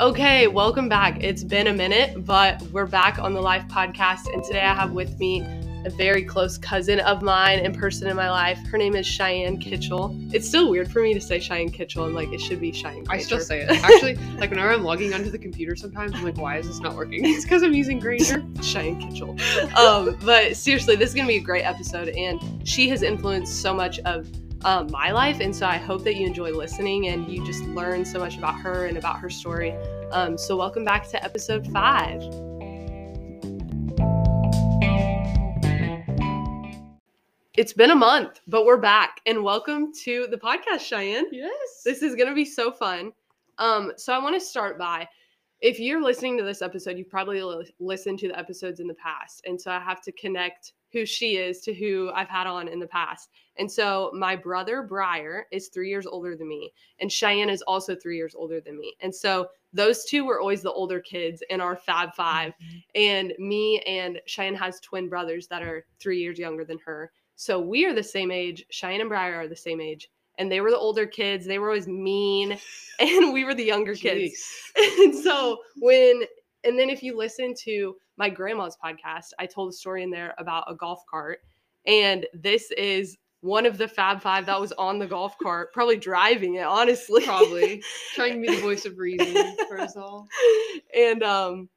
Okay, welcome back. It's been a minute, but we're back on the Life podcast. And today I have with me a very close cousin of mine and person in my life. Her name is Cheyenne Kitchell. It's still weird for me to say Cheyenne Kitchell and like it should be Cheyenne. I still say it. Actually, like whenever I'm logging onto the computer sometimes, I'm like, why is this not working? It's because I'm using Granger. Cheyenne Kitchell. Um, but seriously, this is gonna be a great episode, and she has influenced so much of um, my life, and so I hope that you enjoy listening and you just learn so much about her and about her story. Um, so welcome back to episode five. It's been a month, but we're back, and welcome to the podcast, Cheyenne. Yes. This is gonna be so fun. Um, so I want to start by if you're listening to this episode, you've probably li- listened to the episodes in the past. And so I have to connect who she is to who I've had on in the past. And so my brother Briar is three years older than me, and Cheyenne is also three years older than me. And so those two were always the older kids in our Fab 5 mm-hmm. And me and Cheyenne has twin brothers that are three years younger than her. So we are the same age. Cheyenne and Briar are the same age. And they were the older kids. They were always mean. And we were the younger kids. And so when and then if you listen to my grandma's podcast, I told a story in there about a golf cart. And this is one of the Fab Five that was on the golf cart, probably driving it, honestly. Probably trying to be the voice of reason for us all. and um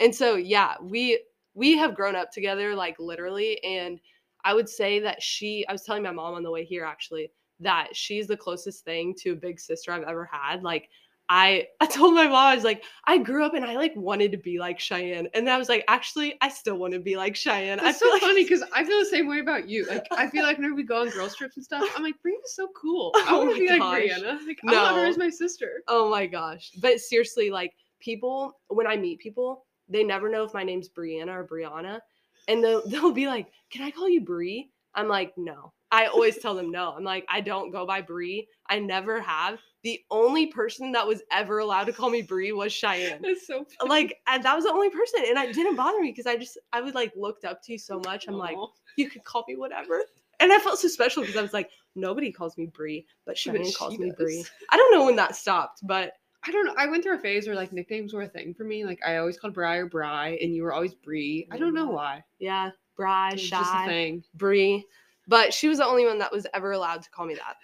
and so yeah, we we have grown up together like literally and I would say that she I was telling my mom on the way here actually that she's the closest thing to a big sister I've ever had. Like I I told my mom I was like I grew up and I like wanted to be like Cheyenne and I was like actually I still want to be like Cheyenne. I feel so like funny because I feel the same way about you. Like I feel like whenever we go on girls trips and stuff, I'm like, Brianna's so cool. I Oh want to my be like gosh. Brianna. Like I want her as my sister. Oh my gosh. But seriously, like people, when I meet people, they never know if my name's Brianna or Brianna. And they'll, they'll be like, Can I call you Brie? I'm like, No. I always tell them no. I'm like, I don't go by Brie. I never have. The only person that was ever allowed to call me Brie was Cheyenne. That's so funny. Like, and that was the only person. And it didn't bother me because I just, I would like looked up to you so much. I'm like, You could call me whatever. And I felt so special because I was like, Nobody calls me Brie, but But Cheyenne she calls me does. Brie. I don't know when that stopped, but I don't know. I went through a phase where like nicknames were a thing for me. Like I always called Briar Bri, and you were always Bree. I don't know mm. why. yeah, Bri, It was just a Shy. thing. Brie, but she was the only one that was ever allowed to call me that.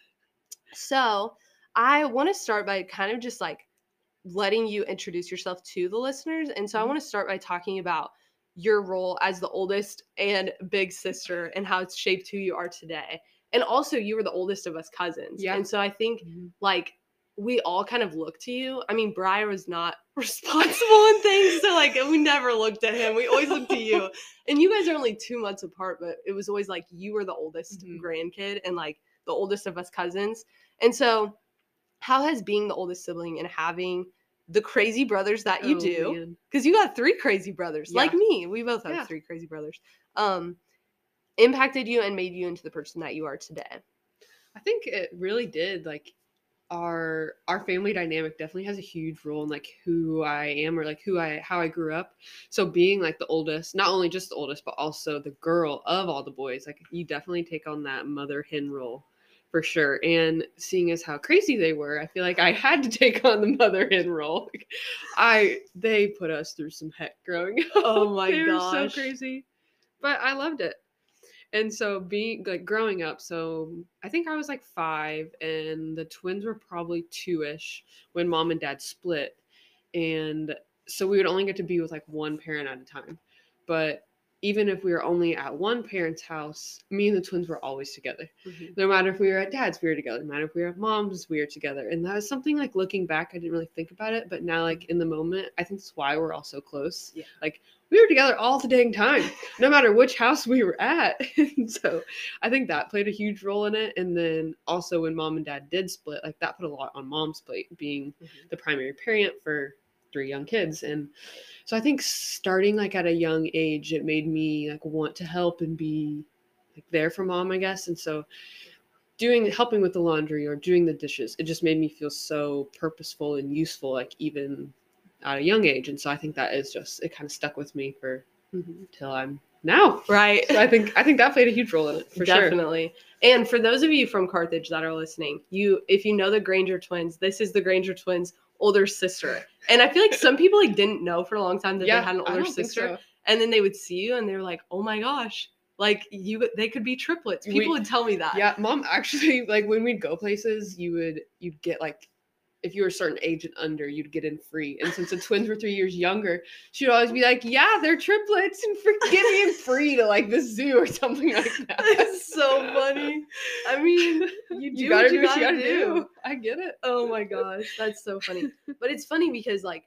So I want to start by kind of just like letting you introduce yourself to the listeners. And so I Mhm. want to start by talking about your role as the oldest and big sister and how it's shaped who you are today. And also, you were the oldest of us cousins. Yeah. And so I think like we all kind of look to you. I mean, Briar was not responsible in things, so like we never looked at him. We always looked to you. And you guys are only two months apart, but it was always like you were the oldest Mhm. grandkid and like the oldest of us cousins. And so, how has being the oldest sibling and having the crazy brothers that you Oh, do, because you got three crazy brothers, like me, we both have Yeah. three crazy brothers, um, impacted you and made you into the person that you are today? I think it really did. Like our our family dynamic definitely has a huge role in like who I am or like who I how I grew up. So being like the oldest, not only just the oldest, but also the girl of all the boys, like you definitely take on that mother hen role for sure. And seeing as how crazy they were, I feel like I had to take on the mother hen role. Like, I they put us through some heck growing up. Oh my gosh. they were so crazy. But I loved it and so being like growing up so i think i was like five and the twins were probably two-ish when mom and dad split and so we would only get to be with like one parent at a time but even if we were only at one parent's house me and the twins were always together. Mhm. no matter if we were at dad's we were together. No matter if we were at mom's we were together. And that was something like looking back i didn't really think about it. But now like in the moment i think that's why we're all so close. Yeah. like we were together all the dang time no matter which house we were at. And so i think that played a huge role in it. And then also when mom and dad did split like that put a lot on mom's plate being Mhm. the primary parent for three young kids and so i think starting like at a young age it made me like want to help and be like there for mom i guess and so doing helping with the laundry or doing the dishes it just made me feel so purposeful and useful like even at a young age and so i think that is just it kind of stuck with me for Mhm. till i'm now Right. so i think i think that played a huge role in it for sure Definitely. And for those of you from Carthage that are listening, you if you know the Granger twins, this is the Granger twins older sister. And I feel like some people like didn't know for a long time that yeah, they had an older sister. so. And then they would see you and they were like, "Oh my gosh." Like you they could be triplets. We- People would tell me that. Yeah, mom actually like when we'd go places, you would you'd get like if you were a certain age and under, you'd get in free. And since the twins were three years younger, she'd always be like, "Yeah, they're triplets, and for get me in free to like the zoo or something like that." That's so funny. I mean, you do You gotta what do you what gotta, you gotta do. do. I get it. Oh my gosh, that's so funny. But it's funny because like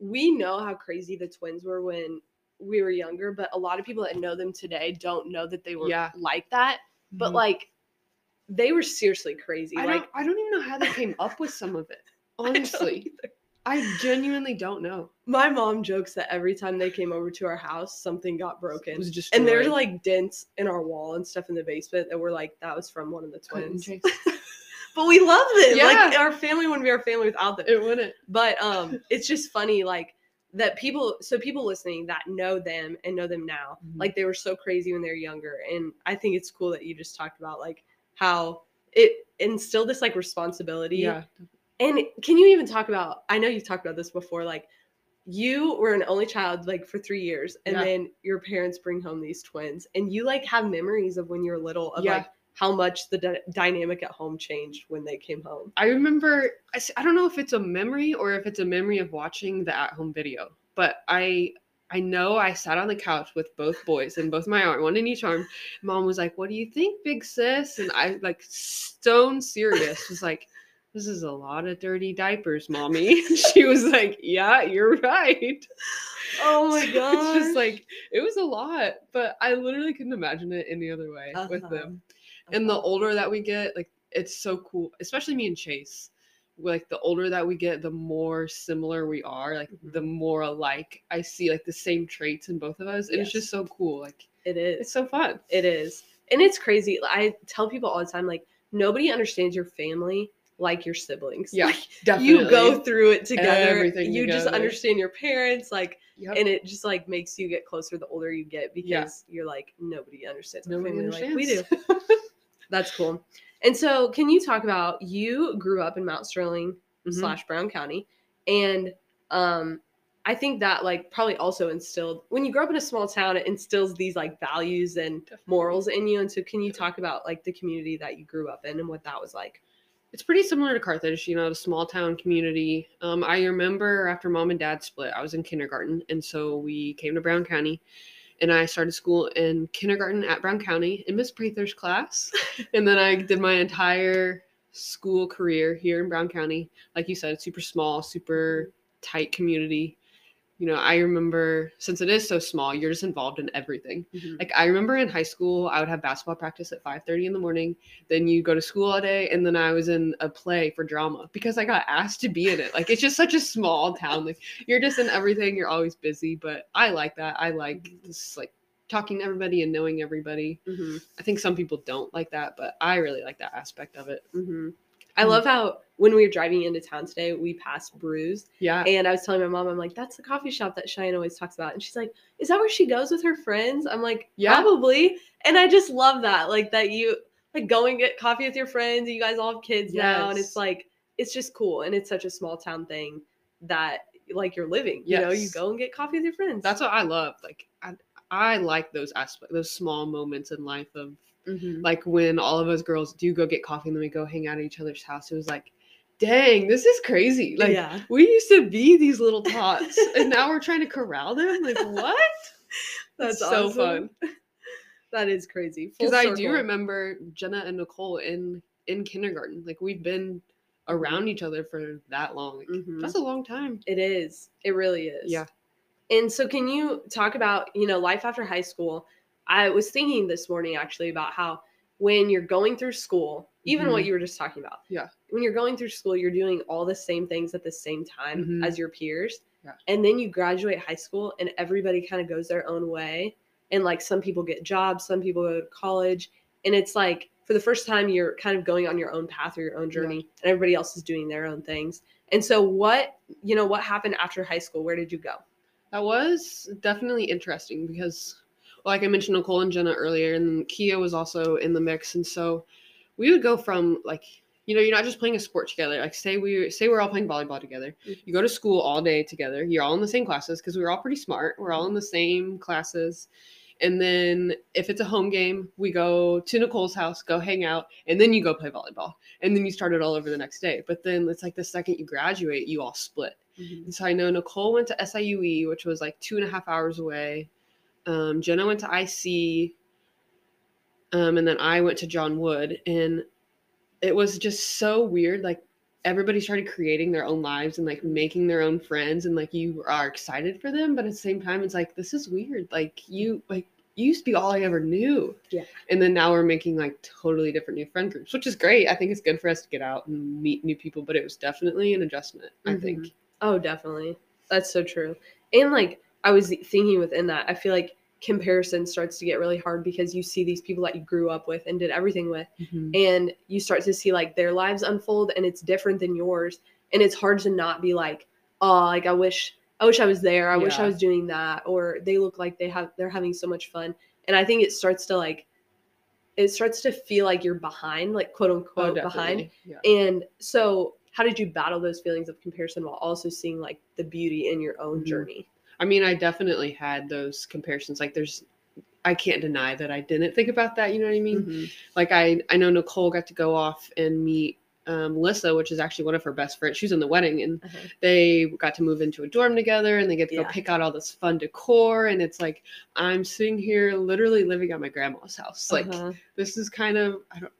we know how crazy the twins were when we were younger, but a lot of people that know them today don't know that they were Yeah. like that. But Mhm. like they were seriously crazy. I like don't, I don't even know how they came up with some of it. I Honestly, I, genuinely don't know. my mom jokes that every time they came over to our house, something got It broken. was just And there's like dents in our wall and stuff in the basement that were like that was from one of the twins. But we love them. Like our family wouldn't be our family without them. It wouldn't. but um it's just funny like that people so people listening that know them and know them now Mhm. like they were so crazy when they were younger and i think it's cool that you just talked about like how it instilled this like responsibility Yeah. And can you even talk about i know you've talked about this before like you were an only child like for three years and Yeah. then your parents bring home these twins and you like have memories of when you were little of Yeah. like how much the dy- dynamic at home changed when they came home I remember. I, I don't know if it's a memory or if it's a memory of watching the at-home video, but I I know I sat on the couch with both boys in both my arm, one in each arm. Mom was like, "What do you think, big sis?" And I like stone serious was like, "This is a lot of dirty diapers, mommy." she was like, "Yeah, you're right." oh my god it's just like it was a lot, but I literally couldn't imagine it any other way with Uh-huh. them. And the older that we get, like it's so cool, especially me and Chase. Like the older that we get, the more similar we are. Like the more alike I see, like the same traits in both of us, and it's just so cool. Like it is it's so fun. It is. And it's crazy. I tell people all the time, like, nobody understands your family like your siblings. Yeah, Like, Definitely. you go through it together. Everything you just understand your parents, like, Yep. and it just like makes you get closer the older you get because Yeah. you're like, nobody understands Nobody family like we do. That's cool. And so, can you talk about you grew up in Mount Sterling Mhm. slash Brown County, and um, I think that like probably also instilled when you grow up in a small town, it instills these like values and Definitely. morals in you. And so, can you talk about like the community that you grew up in and what that was like? It's pretty similar to Carthage, you know, the small town community. Um, I remember after mom and dad split, I was in kindergarten, and so we came to Brown County, and I started school in kindergarten at Brown County in Miss Prather's class, and then I did my entire school career here in Brown County. Like you said, super small, super tight community. You know, I remember since it is so small, you're just involved in everything. Like I remember in high school, I would have basketball practice at 5:30 in the morning. Then you go to school all day, and then I was in a play for drama because I got asked to be in it. Like it's just such a small town. Like you're just in everything. You're always busy, but I like that. I like this like talking to everybody and knowing everybody. hmm I think some people don't like that, but I really like that aspect of it. hmm I love how when we were driving into town today, we passed Brews, Yeah. and I was telling my mom, I'm like, "That's the coffee shop that Cheyenne always talks about," and she's like, "Is that where she goes with her friends?" I'm like, Yeah. "Probably," and I just love that, like that you like go and get coffee with your friends. You guys all have kids now, and it's like it's just cool, and it's such a small town thing that like you're living. You know, you go and get coffee with your friends. That's what I love. Like I I like those aspects, those small moments in life of Mhm. like when all of us girls do go get coffee and then we go hang out at each other's house. It was like, dang, this is crazy. Like yeah, we used to be these little tots and now we're trying to corral them. Like what? that's It's so awesome. that is crazy. Because I do remember Jenna and Nicole in in kindergarten. Like we've been around each other for that long. Like, Mhm. That's a long time. It is. It really is. Yeah. And so can you talk about, you know, life after high school? I was thinking this morning actually about how when you're going through school, even what Mhm. you were just talking about. Yeah. When you're going through school, you're doing all the same things at the same time Mhm. as your peers. Yeah. And then you graduate high school and everybody kind of goes their own way. And like some people get jobs, some people go to college. And it's like for the first time you're kind of going on your own path or your own Yeah. journey and everybody else is doing their own things. And so what, you know, what happened after high school? Where did you go? That was definitely interesting because, like I mentioned, Nicole and Jenna earlier, and Kia was also in the mix, and so we would go from like you know, you're not just playing a sport together. Like say we say we're all playing volleyball together. Mhm. You go to school all day together. You're all in the same classes because we were all pretty smart. We're all in the same classes. And then if it's a home game, we go to Nicole's house, go hang out, and then you go play volleyball. And then you start it all over the next day. But then it's like the second you graduate, you all split. Mhm. And so I know Nicole went to SIUE, which was like two and a half hours away. Um, Jenna went to IC. Um, and then I went to John Wood. And it was just so weird. Like everybody started creating their own lives and like making their own friends. And like you are excited for them. But at the same time, it's like, this is weird. Like you, like, you used to be all I ever knew. Yeah. And then now we're making like totally different new friend groups, which is great. I think it's good for us to get out and meet new people, but it was definitely an adjustment, I think. Oh, definitely. That's so true. And like I was thinking within that, I feel like comparison starts to get really hard because you see these people that you grew up with and did everything with and you start to see like their lives unfold and it's different than yours and it's hard to not be like, "Oh, like I wish I wish I was there. I wish I was doing that." Or they look like they have they're having so much fun. And I think it starts to like it starts to feel like you're behind, like quote Oh, unquote behind. Yeah. And so, how did you battle those feelings of comparison while also seeing like the beauty in your own Mhm. journey? I mean, I definitely had those comparisons. Like, there's, I can't deny that I didn't think about that. You know what I mean? Mhm. Like, I I know Nicole got to go off and meet um, Melissa, which is actually one of her best friends. She was in the wedding, and Uh-huh. they got to move into a dorm together, and they get to go pick out all this fun decor. And it's like I'm sitting here, literally living at my grandma's house. Like, Uh-huh. this is kind of I don't.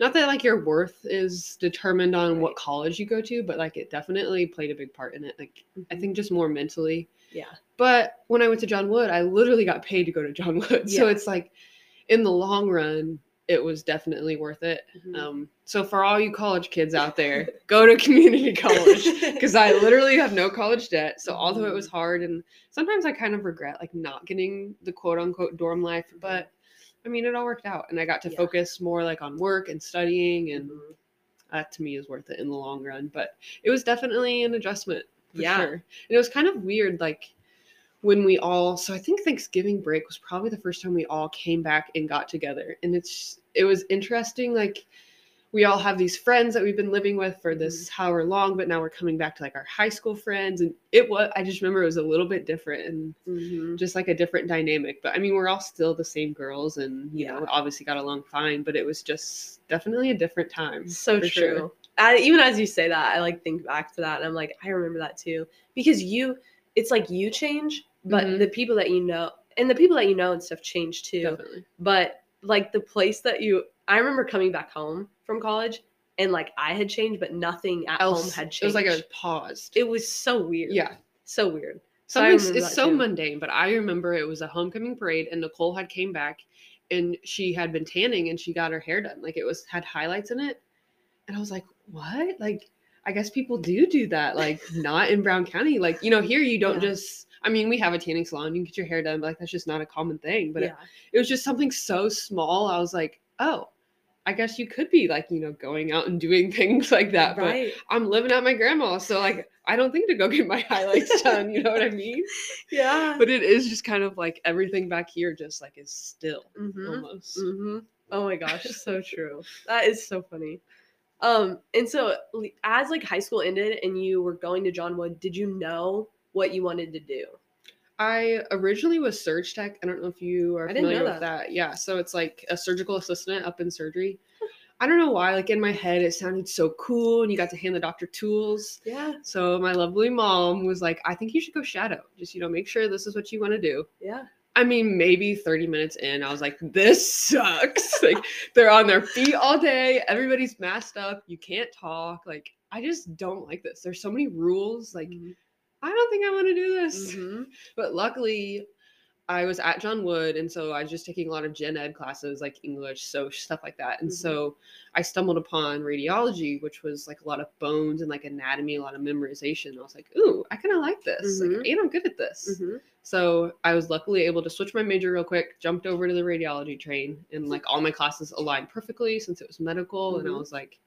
Not that like your worth is determined on what college you go to, but like it definitely played a big part in it. Like I Mhm. think just more mentally. Yeah, But when I went to John Wood, I literally got paid to go to John Wood. So it's like in the long run, it was definitely worth it. Mhm. Um, so for all you college kids out there, go to community college because I literally have no college debt. So although it was hard and sometimes I kind of regret like not getting the quote unquote dorm life, but I mean it all worked out and I got to Yeah. focus more like on work and studying and Mhm. that to me is worth it in the long run. But it was definitely an adjustment. Yeah. Sure. And it was kind of weird, like when we all so I think Thanksgiving break was probably the first time we all came back and got together. And it's it was interesting, like we all have these friends that we've been living with for this however long, but now we're coming back to like our high school friends. And it was I just remember it was a little bit different and Mhm. just like a different dynamic. But I mean, we're all still the same girls and you know, Yeah. obviously got along fine, but it was just definitely a different time. So true. sure. I, even as you say that, I like think back to that, and I'm like, I remember that too, because you, it's like you change, but Mhm. the people that you know, and the people that you know and stuff change too. Definitely. But like the place that you, I remember coming back home from college, and like I had changed, but nothing at home Else, had changed. it was like a pause. It was so weird. Yeah. so weird. So it's so too. mundane, but I remember it was a homecoming parade and Nicole had came back and she had been tanning and she got her hair done. Like it was had highlights in it. And I was like, "What? Like I guess people do do that like not in Brown County. Like, you know, here you don't Yeah. just I mean, we have a tanning salon, you can get your hair done, but like that's just not a common thing. But it, yeah, it was just something so small. I was like, "Oh, I guess you could be like, you know, going out and doing things like that." But. I'm living at my grandma's, so like I don't think to go get my highlights done. You know what I mean? Yeah. But it is just kind of like everything back here just like is still Mhm. almost. hmm Oh my gosh, so true. That is so funny. Um, and so as like high school ended and you were going to John Wood, did you know what you wanted to do? I originally was surge tech. I don't know if you are I didn't know familiar with that. Yeah, so it's like a surgical assistant up in surgery. I don't know why. Like in my head, it sounded so cool, and you got to hand the doctor tools. Yeah, So my lovely mom was like, "I think you should go shadow. Just you know, make sure this is what you want to do." yeah. I mean, maybe 30 minutes in, I was like, this sucks. like, they're on their feet all day. Everybody's masked up. You can't talk. Like, I just don't like this. There's so many rules. Like, Mhm. I don't think I want to do this. Mhm. But luckily, I was at John Wood. And so I was just taking a lot of gen ed classes, like English, so stuff like that. And Mhm. so I stumbled upon radiology, which was like a lot of bones and like anatomy, a lot of memorization. I was like, ooh, I kind of like this. Like, Mhm. and I'm good at this. Mhm. So I was luckily able to switch my major real quick, jumped over to the radiology train, and like all my classes aligned perfectly since it was medical. And I Mhm. was like,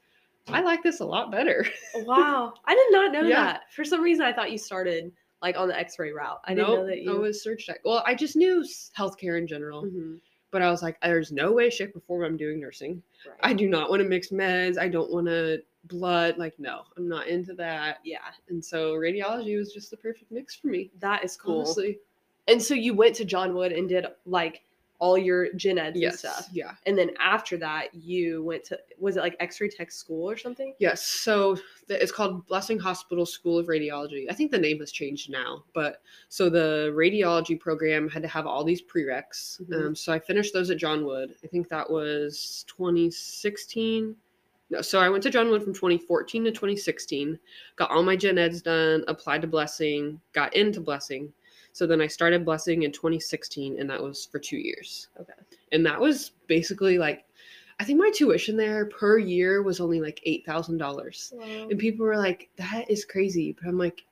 I like this a lot better. Wow, I did not know Yeah. that. For some reason, I thought you started like on the X-ray route. I didn't know Nope, that you. I was surge tech. Well, I just knew s- healthcare in general, Mhm. But I was like, there's no way, shape, or form I'm doing nursing. Right. I do not want to mix meds. I don't want to blood. Like, no, I'm not into that. yeah, And so radiology was just the perfect mix for me. that is cool. Honestly. And so you went to John Wood and did like all your gen eds and stuff. Yeah. And then after that, you went to was it like X-ray tech school or something? Yes. So the, it's called Blessing Hospital School of Radiology. I think the name has changed now, but so the radiology program had to have all these prereqs. Mhm. Um, so I finished those at John Wood. I think that was 2016. No, so I went to John Wood from 2014 to 2016. Got all my gen eds done. Applied to Blessing. Got into Blessing. So then I started Blessing in 2016, and that was for two years. Okay. And that was basically like, I think my tuition there per year was only like eight thousand dollars. And people were like, that is crazy. But I'm like,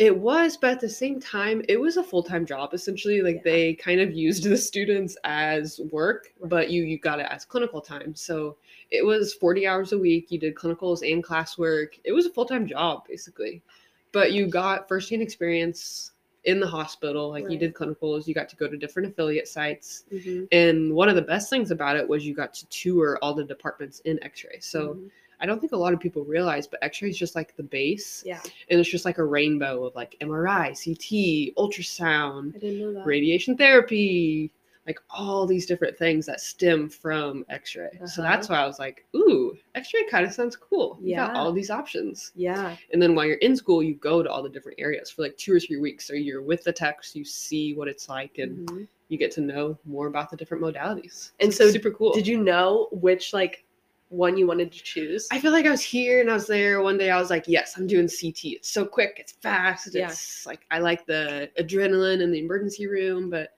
it was, but at the same time, it was a full time job essentially. Like Yeah. they kind of used the students as work, Right. but you you got it as clinical time. So it was 40 hours a week. You did clinicals and classwork. It was a full time job basically. But you got firsthand experience in the hospital. Like you did clinicals, you got to go to different affiliate sites. Mhm. And one of the best things about it was you got to tour all the departments in X-ray. So Mhm. I don't think a lot of people realize, but X-ray is just like the base, yeah, and it's just like a rainbow of like MRI, CT, ultrasound, I didn't know that. radiation therapy, like all these different things that stem from X-ray. So Uh-huh. that's why I was like, ooh, X-ray kind of sounds cool. You got Yeah. all these options. Yeah, And then while you're in school, you go to all the different areas for like two or three weeks. So you're with the techs, you see what it's like, and Mhm. you get to know more about the different modalities. And it's so super cool. Did you know which like one you wanted to choose? I feel like I was here and I was there one day. I was like, yes, I'm doing CT. It's so quick, it's fast. Yeah. It's like I like the adrenaline in the emergency room. But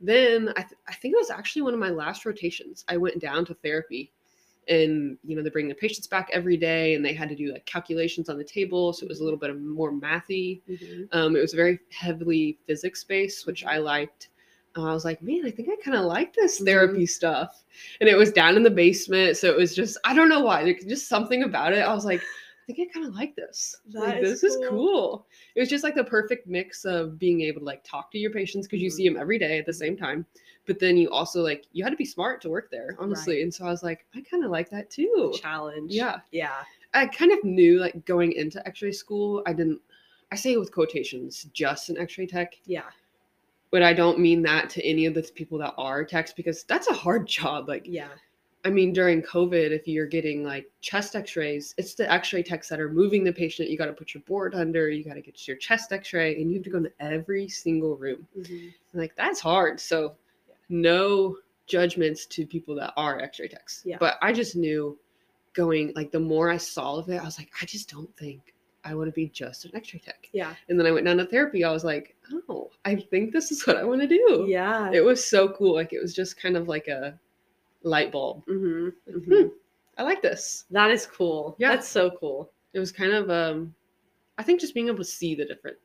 then I, th- I think it was actually one of my last rotations. I went down to therapy and you know they bring the patients back every day and they had to do like calculations on the table so it was a little bit of more mathy Mhm. um, it was a very heavily physics based which i liked i was like man i think i kind of like this Mhm. therapy stuff and it was down in the basement so it was just i don't know why there's just something about it i was like i think i kind of like this like is this is cool. cool it was just like the perfect mix of being able to like talk to your patients because you Mhm. see them every day at the same time but then you also like you had to be smart to work there honestly Right. and so i was like i kind of like that too Challenge. yeah Yeah. I kind of knew like going into X-ray school, I didn't. I say it with quotations, just an X-ray tech, Yeah. But I don't mean that to any of the people that are techs because that's a hard job. Like, Yeah. I mean, during COVID, if you're getting like chest X-rays, it's the X-ray techs that are moving the patient. You got to put your board under. You got to get your chest X-ray, and you have to go into every single room. Mhm. Like that's hard. So, no judgments to people that are X-ray techs. Yeah. But I just knew going like the more I saw of it, I was like, I just don't think I want to be just an X-ray tech. Yeah. And then I went down to therapy. I was like, oh, I think this is what I want to do. Yeah. It was so cool. Like it was just kind of like a light bulb. hmm Like, hmm I like this. That is cool. Yeah. That's so cool. It was kind of um I think just being able to see the different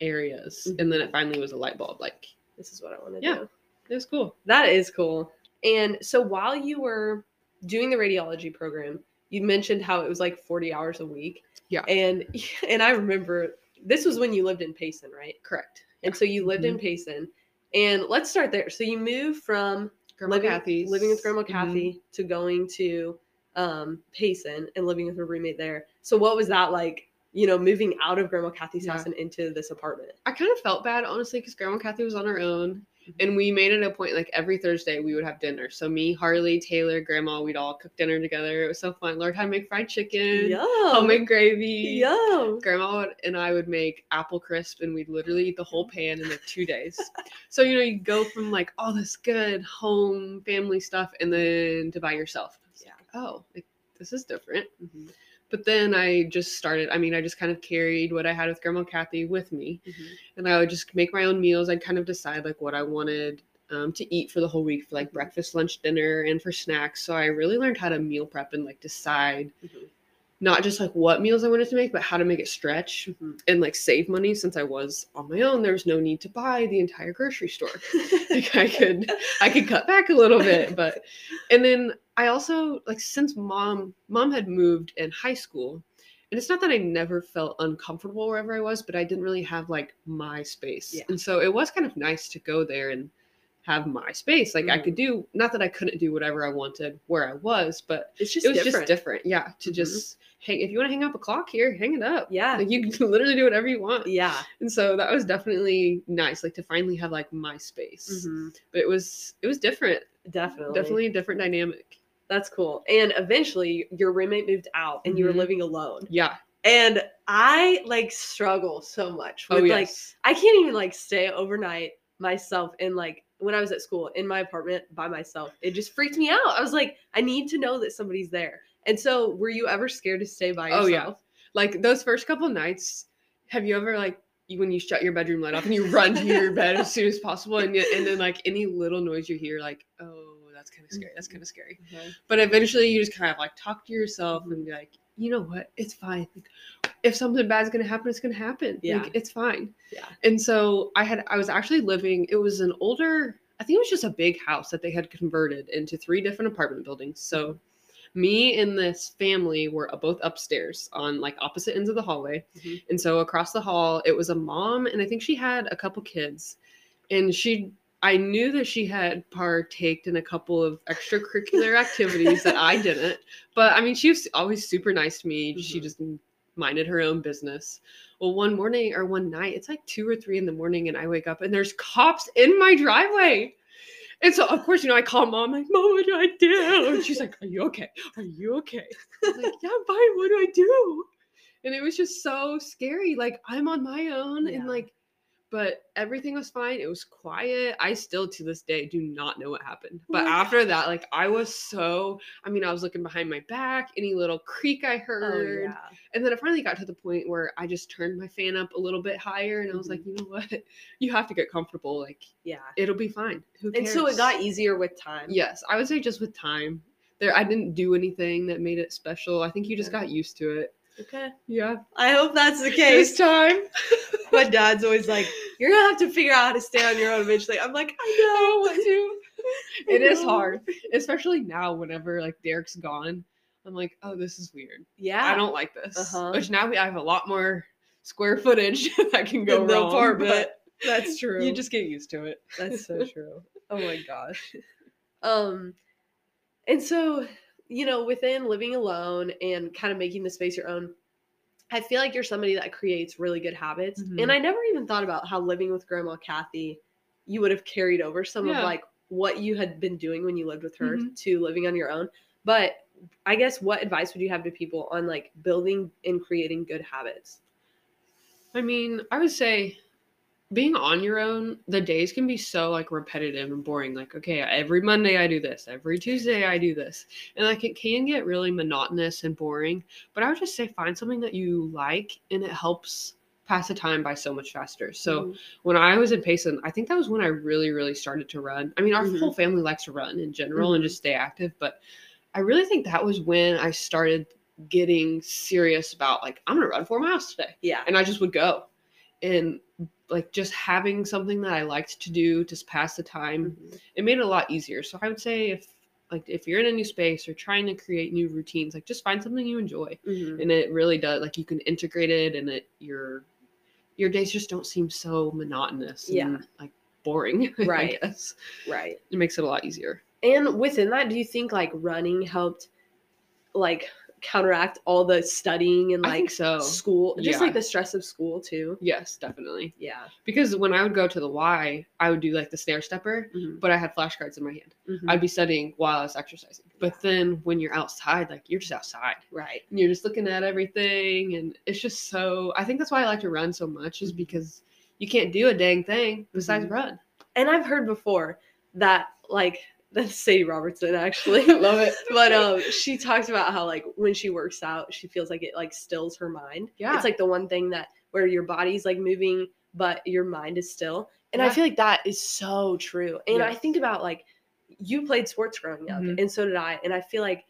areas. And then it finally was a light bulb. Like This is what I want to Yeah. do. it was cool. That is cool. And so while you were doing the radiology program, you mentioned how it was like 40 hours a week. Yeah. And and I remember this was when you lived in Payson, right? Correct. And so you lived in Payson. And let's start there. So you moved from Grandma living, Kathy's. living with Grandma. Kathy to going to um, Payson and living with her roommate there. So what was that like? You know, moving out of Grandma Kathy's house and into this apartment. I kind of felt bad, honestly, because Grandma Kathy was on her own. Mm-hmm. And we made it a point like every Thursday we would have dinner. So me, Harley, Taylor, Grandma, we'd all cook dinner together. It was so fun. Learned how to make fried chicken, Yum. homemade gravy. Yum. Grandma would, and I would make apple crisp, and we'd literally eat the whole pan in like two days. so you know, you go from like all this good home family stuff, and then to by yourself. Yeah. like, oh, like, this is different. Mhm. But then I just started. I mean, I just kind of carried what I had with Grandma Kathy with me, Mhm. and I would just make my own meals. I'd kind of decide like what I wanted um, to eat for the whole week for like Mhm. breakfast, lunch, dinner, and for snacks. So I really learned how to meal prep and like decide Mhm. not just like what meals I wanted to make, but how to make it stretch Mhm. and like save money. Since I was on my own, there was no need to buy the entire grocery store. like I could I could cut back a little bit, but and then I also like since mom mom had moved in high school, and it's not that I never felt uncomfortable wherever I was, but I didn't really have like my space, Yeah. and so it was kind of nice to go there and have my space. Like I Mhm. could do not that I couldn't do whatever I wanted where I was, but It's just it was different. just different. Yeah, to Mhm. just hang. If you want to hang up a clock here, hang it up. Yeah. like you can literally do whatever you want. Yeah. And so that was definitely nice, like to finally have like my space. Mhm. But it was it was different. Definitely. Definitely a different dynamic. That's cool. And eventually your roommate moved out and you were Mhm. living alone. Yeah. And I like struggle so much with oh like yes. I can't even like stay overnight myself in like when I was at school in my apartment by myself. It just freaked me out. I was like, I need to know that somebody's there. And so were you ever scared to stay by yourself? Oh, yeah. like those first couple nights. Have you ever like when you shut your bedroom light off and you run to your bed as soon as possible, and you, and then like any little noise you hear, like oh that's kind of scary. That's kind of scary. Mhm. But eventually, you just kind of like talk to yourself and be like, you know what, it's fine. Like, if something bad's gonna happen, it's gonna happen. Yeah. Like, it's fine. Yeah. And so I had I was actually living. It was an older. I think it was just a big house that they had converted into three different apartment buildings. So me and this family were both upstairs on like opposite ends of the hallway. Mhm. And so across the hall, it was a mom, and I think she had a couple kids. And she, I knew that she had partaked in a couple of extracurricular activities that I didn't. But I mean, she was always super nice to me. She Mhm. just minded her own business. Well, one morning or one night, it's like two or three in the morning, and I wake up and there's cops in my driveway. And so, of course, you know, I call mom, like, Mom, what do I do? And she's like, Are you okay? Are you okay? I was like, Yeah, I'm fine. What do I do? And it was just so scary. Like, I'm on my own, Yeah. and like, but everything was fine. It was quiet. I still to this day do not know what happened. But Oh after that, like, I was so, I mean, I was looking behind my back, any little creak I heard. Oh heard. yeah. And then it finally got to the point where I just turned my fan up a little bit higher and I was like, Mm-hmm. you know what? You have to get comfortable. Like, Yeah. it'll be fine. Who And so it got easier with time. Yes, I would say just with time. There, I didn't do anything that made it special. I think you just Yeah. got used to it. Okay. Yeah, I hope that's the case. this time. My dad's always like, You're gonna have to figure out how to stay on your own eventually. I'm like, I I don't want know. to. I It is hard, especially now. Whenever like Derek's gone, I'm like, oh, this is weird. Yeah. I don't like this. Uh-huh. Which now we I have a lot more square footage that can go wrong. apartment. but That's true. You just get used to it. That's so true. Oh my gosh. Um and so, you know, within living alone and kind of making the space your own, I feel like you're somebody that creates really good habits. Mhm. And I never even thought about how living with grandma Kathy, you would have carried over some of like what you had been doing when you lived with her Mhm. to living on your own. But I guess what advice would you have to people on like building and creating good habits? I mean, I would say being on your own, the days can be so like repetitive and boring. Like, okay, every Monday I do this, every Tuesday I do this. And like it can get really monotonous and boring. But I would just say find something that you like and it helps pass the time by so much faster. So Mhm. when I was in Payson, I think that was when I really, really started to run. I mean, our Mhm. whole family likes to run in general and Mhm. just stay active, but I really think that was when I started getting serious about like, I'm gonna run four miles today yeah. and I just would go. And like just having something that I liked to do to pass the time, Mhm. it made it a lot easier. So I would say if like if you're in a new space or trying to create new routines, like just find something you enjoy. Mhm. And it really does like you can integrate it and it your your days just don't seem so monotonous Yeah. and like boring. Right. I guess. Right. It makes it a lot easier. And within that, do you think like running helped like counteract all the studying and like so. school, just Yeah. like the stress of school too? Yes, definitely. Yeah. Because when I would go to the Y, I would do like the stair stepper, Mhm. but I had flashcards in my hand. Mhm. I'd be studying while I was exercising. But then when you're outside, like you're just outside. right. And you're just looking at everything and it's just so I think that's why I like to run so much is because you can't do a dang thing besides Mhm. run. And I've heard before that like that's Sadie Robertson actually. Love it. but um she talks about how like when she works out, she feels like it like stills her mind. Yeah. It's like the one thing that where your body's like moving but your mind is still. And I feel like that is so true. And I think about like you played sports growing up Mhm. and so did I and I feel like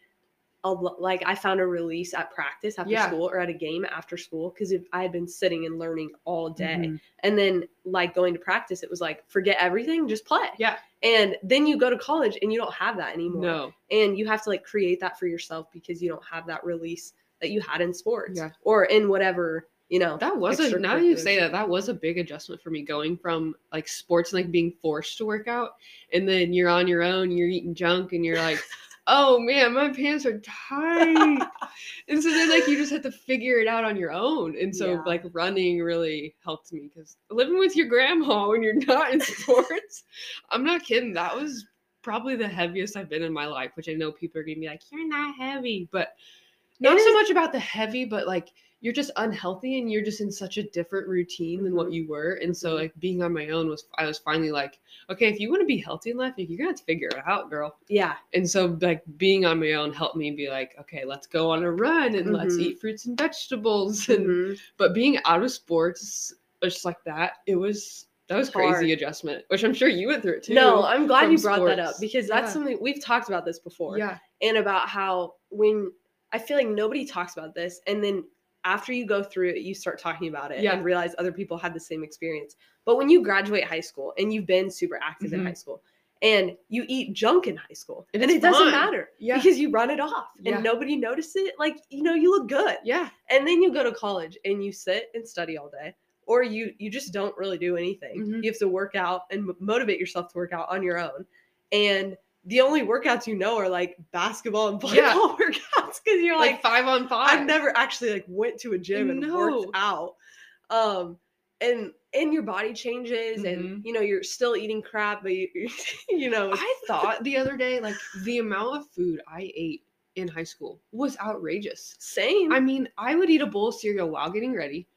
a like I found a release at practice after Yeah. school or at a game after school because if I had been sitting and learning all day Mhm. and then like going to practice it was like forget everything just play Yeah. and then you go to college and you don't have that anymore No. and you have to like create that for yourself because you don't have that release that you had in sports Yeah. or in whatever you know. That was a now that you say that that was a big adjustment for me going from like sports and like being forced to work out and then you're on your own you're eating junk and you're like oh man my pants are tight and so then like you just have to figure it out on your own and so Yeah. like running really helped me because living with your grandma when you're not in sports i'm not kidding that was probably the heaviest i've been in my life which i know people are gonna be like you're not heavy but not It so is- much about the heavy but like you're just unhealthy and you're just in such a different routine than what Mhm. you were and so Mhm. like being on my own was i was finally like okay if you want to be healthy in life like, you're gonna have to figure it out girl Yeah. and so like being on my own helped me be like okay let's go on a run and let's Mhm. eat fruits and vegetables and Mhm. but being out of sports just like that it was that was crazy Hard. adjustment which i'm sure you went through it too No, I'm glad you brought that up because that's Yeah. something we've talked about this before. yeah and about how when I feel like nobody talks about this, and then after you go through it, you start talking about it Yeah. and realize other people had the same experience. But when you graduate high school and you've been super active in Mhm. high school and you eat junk in high school, And and, it doesn't matter Yeah. because you run it off Yeah. and nobody notices it, like you know, you look good. yeah And then you go to college and you sit and study all day. Or you you just don't really do anything. Mhm. You have to work out and motivate yourself to work out on your own. And the only workouts you know are like basketball and volleyball Yeah. workouts because you're like, like, five on 5 I've never actually like went to a gym and No. worked out. Um and and your body changes Mhm. and you know you're still eating crap but you you know I thought the other day, like the amount of food I ate in high school was outrageous. same I mean, I would eat a bowl of cereal while getting ready.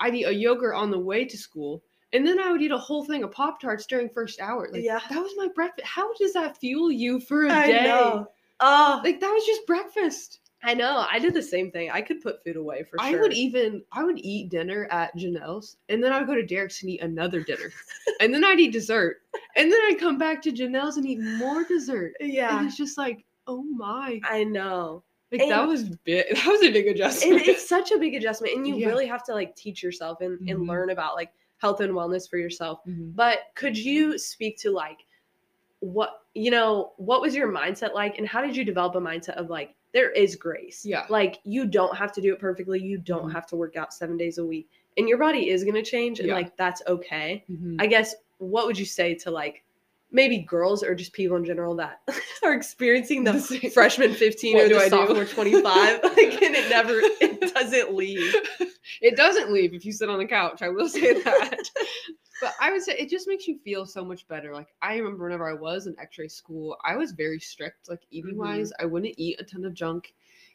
I'd eat a yogurt on the way to school, and then I would eat a whole thing of Pop Tarts during first hour. Like Yeah. that was my breakfast. How does that fuel you for a I day? know. Oh, Like that was just breakfast. I know. I did the same thing. I could put food away for sure. I would even I would eat dinner at Janelle's, and then I would go to Derek's and eat another dinner, and then I'd eat dessert, and then I'd come back to Janelle's and eat more dessert. And Yeah, it's just like, oh my, I know. like that was big. That was a big adjustment. It, it's such a big adjustment, and you Yeah. really have to like teach yourself and, and mm-hmm. learn about like health and wellness for yourself. Mhm. But could you speak to like what you know? What was your mindset like, and how did you develop a mindset of like there is grace? Yeah. like you don't have to do it perfectly. You don't Mhm. have to work out seven days a week, and your body is going to change, and Yeah. like that's okay. Mhm. I guess what would you say to like maybe girls or just people in general that are experiencing the freshman 15 What or do the I do? sophomore 25 like and it never it doesn't leave it doesn't leave if you sit on the couch. I will say that. but I would say it just makes you feel so much better. Like I remember whenever I was in X-ray school, I was very strict, like eating wise. I wouldn't eat a ton of junk.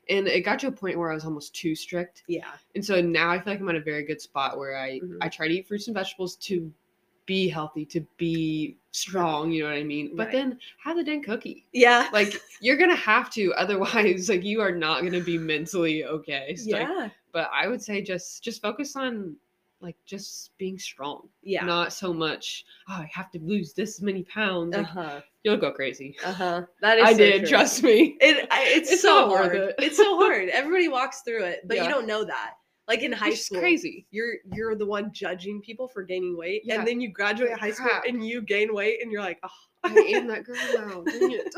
And it got to a point where I was almost too strict. yeah And so now I feel like I'm at a very good spot where I Mhm. I try to eat fruits and vegetables to be healthy, to be strong, you know what I mean? But Right. then have the dang cookie. yeah Like you're gonna have to, otherwise, like you are not gonna be mentally okay. So, like, yeah but I would say just just focus on like just being strong. yeah Not so much, oh, I have to lose this many pounds. Like, uh-huh You'll go crazy. uh-huh that is I so did, true. trust me. it I, it's, It's so hard it. it's so hard everybody walks through it but Yeah. you don't know that like in high Which school crazy. you're you're the one judging people for gaining weight Yeah. and then you graduate high school and you gain weight and you're like oh I am that girl now. Dang it.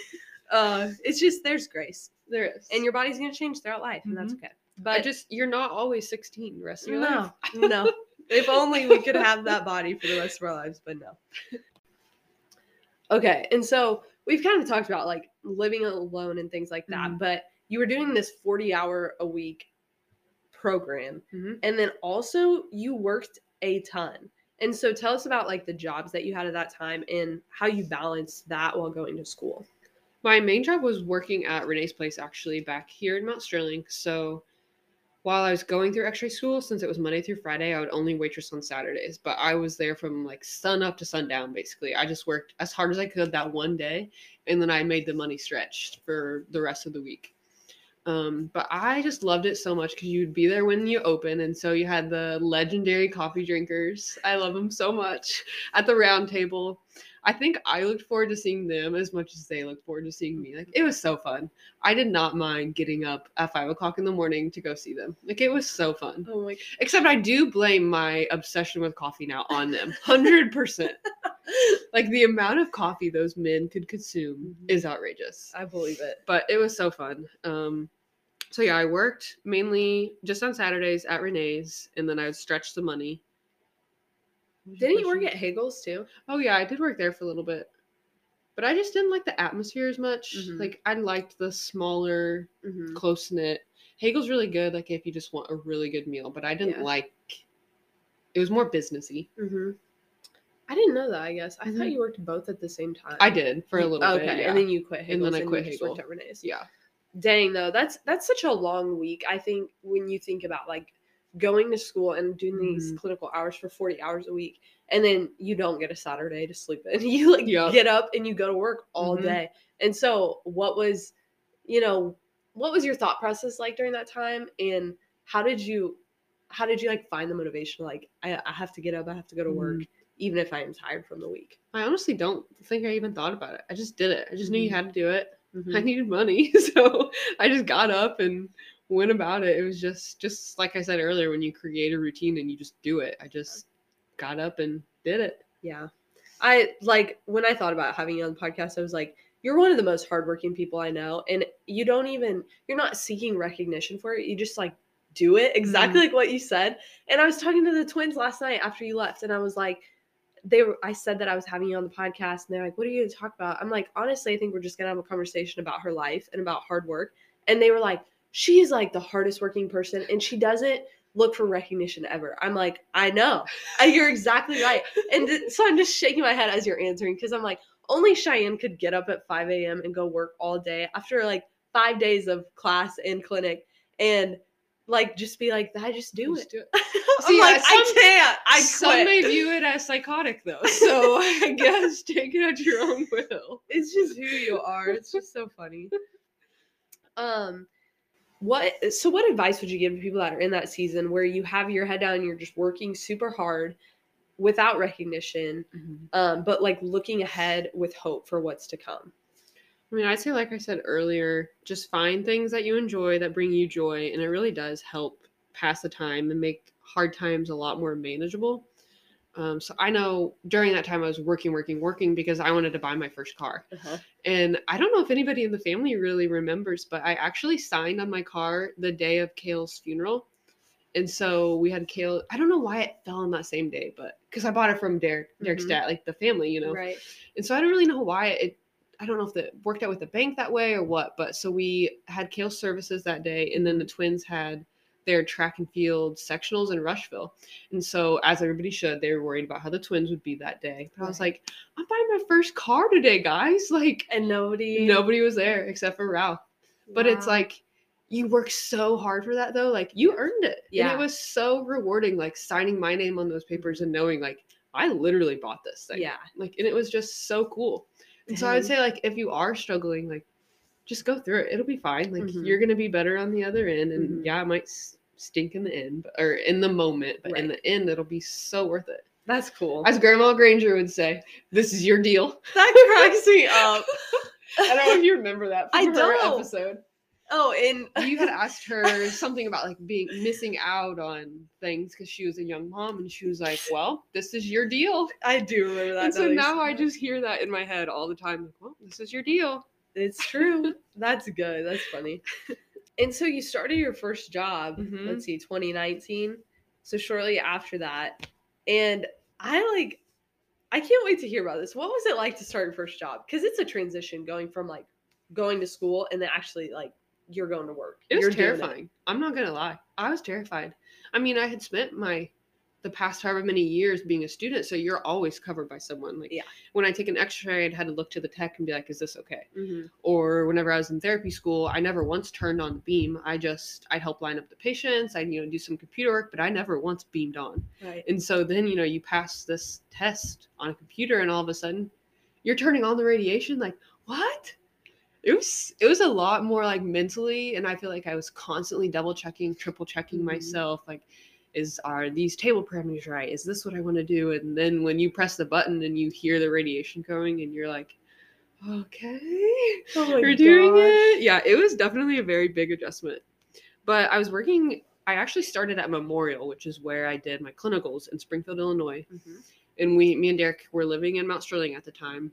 uh it's just there's grace There is. and your body's gonna change throughout life and that's Mhm. okay but but just you're not always 16 the rest of your life. no no if only we could have that body for the rest of our lives but no okay and so we've kind of talked about like living alone and things like that Mhm. but you were doing this 40 hour a week program Mhm. and then also you worked a ton and so tell us about like the jobs that you had at that time and how you balanced that while going to school My main job was working at Renee's Place, actually, back here in Mount Sterling. So while I was going through X-ray school, since it was Monday through Friday, I would only waitress on Saturdays. But I was there from like sun up to sundown, basically. I just worked as hard as I could that one day, and then I made the money stretch for the rest of the week. Um, but I just loved it so much because you'd be there when you open, and so you had the legendary coffee drinkers. I love them so much at the round table. I think I looked forward to seeing them as much as they looked forward to seeing me. Like it was so fun. I did not mind getting up at five o'clock in the morning to go see them. Like it was so fun. oh my Except I do blame my obsession with coffee now on them. Hundred percent. Like the amount of coffee those men could consume Mhm. is outrageous. i believe it But it was so fun. Um So yeah, I worked mainly just on Saturdays at Renee's, and then I would stretch the money. What was your Didn't you work at Hagel's too? Oh yeah, I did work there for a little bit, but I just didn't like the atmosphere as much. Mhm. Like I liked the smaller, Mm-hmm. close knit. Hagel's really good, like if you just want a really good meal, but I didn't Yeah. like. It was more businessy. Mm-hmm. I didn't know that. I guess I thought Mhm. you worked both at the same time. I did for a little okay, bit. Yeah. and then you quit. And then I quit just worked at Renee's. yeah. Dang though, that's that's such a long week. I think when you think about like going to school and doing these Mhm. clinical hours for 40 hours a week and then you don't get a Saturday to sleep in. You like Yup. get up and you go to work all Mhm. day. And so what was you know, what was your thought process like during that time and how did you how did you like find the motivation like I, I have to get up, I have to go to work Mhm. even if I am tired from the week. I honestly don't think I even thought about it. I just did it. I just knew you Mhm. had to do it. Mhm. I needed money, so I just got up and went about it. It was just just like I said earlier when you create a routine and you just do it. I just got up and did it. Yeah. I like when I thought about having you on the podcast, I was like, you're one of the most hardworking people I know. And you don't even, you're not seeking recognition for it. You just like do it mm-hmm. exactly like what you said. And I was talking to the twins last night after you left, and I was like, they were, I said that I was having you on the podcast, and they're like, what are you going to talk about? I'm like, honestly, I think we're just going to have a conversation about her life and about hard work. And they were like, she's like the hardest working person, and she doesn't look for recognition ever. I'm like, I know. You're exactly right. And th- so I'm just shaking my head as you're answering because I'm like, only Cheyenne could get up at 5 a.m. and go work all day after like five days of class and clinic and like just be like, I just do Just it. do it. I'm See, like, uh, I can't. I Some may view it as psychotic though, so I guess take it at your own will. it's just who you are. It's just so funny. Um, what? So, what advice would you give to people that are in that season where you have your head down, and you're just working super hard without recognition, um, but like looking ahead with hope for what's to come? I mean, I'd say, like I said earlier, just find things that you enjoy that bring you joy, and it really does help pass the time and make hard times a lot more manageable. Um, so I know during that time I was working, working, working because I wanted to buy my first car. Uh-huh. And I don't know if anybody in the family really remembers, but I actually signed on my car the day of Kale's funeral. And so we had Kale. I don't know why it fell on that same day, but because I bought it from Derek, Derek's Mhm. dad, like the family, you know. Right. And so I don't really know why it. I don't know if it worked out with the bank that way or what, but so we had Kale services that day, and then the twins had their track and field sectionals in Rushville. And so, as everybody should, they were worried about how the twins would be that day. But I was like, I'm buying my first car today, guys. Like, And nobody. nobody was there except for Ralph. But it's like, you work so hard for that though. Like, you earned it. And Yeah. it was so rewarding, like signing my name on those papers and knowing, like, I literally bought this thing. yeah. Like, and it was just so cool. And so I would say, like, if you are struggling, like, just go through it. It'll be fine. Like, Mhm. you're gonna be better on the other end. And Mhm. yeah, it might stink in the end, but, or in the moment, but in the end, it'll be so worth it. That's cool. As Grandma Granger would say, "This is your deal." that cracks me up. I don't know if you remember that I her don't. episode. Oh, and You had asked her something about like being missing out on things because she was a young mom, and she was like, "Well, this is your deal." I do remember that. and so now I just hear that in my head all the time. Like, well, this is your deal. It's true. That's good. That's funny. And so you started your first job, Mhm. let's see, 2019. So shortly after that. And I like I can't wait to hear about this. What was it like to start your first job? Because it's a transition going from like going to school and then actually like you're going to work. It was You're terrifying. I'm not gonna lie. I was terrified. I mean, I had spent my the past however many years being a student, so you're always covered by someone. Like Yeah. when I take an X-ray, I'd had to look to the tech and be like, "Is this okay?" Mhm. Or whenever I was in therapy school, I never once turned on the beam. I just I'd help line up the patients. I'd you know do some computer work, but I never once beamed on. Right. And so then you know you pass this test on a computer, and all of a sudden you're turning on the radiation. Like what? It was it was a lot more like mentally, and I feel like I was constantly double checking, triple checking Mhm. myself. Like, is are these table parameters right? Is this what I want to do? And then when you press the button and you hear the radiation going, and you're like, okay, Oh we're doing gosh. it. Yeah, it was definitely a very big adjustment. But I was working. I actually started at Memorial, which is where I did my clinicals in Springfield, Illinois Mhm. and we me and Derek were living in Mount Sterling at the time.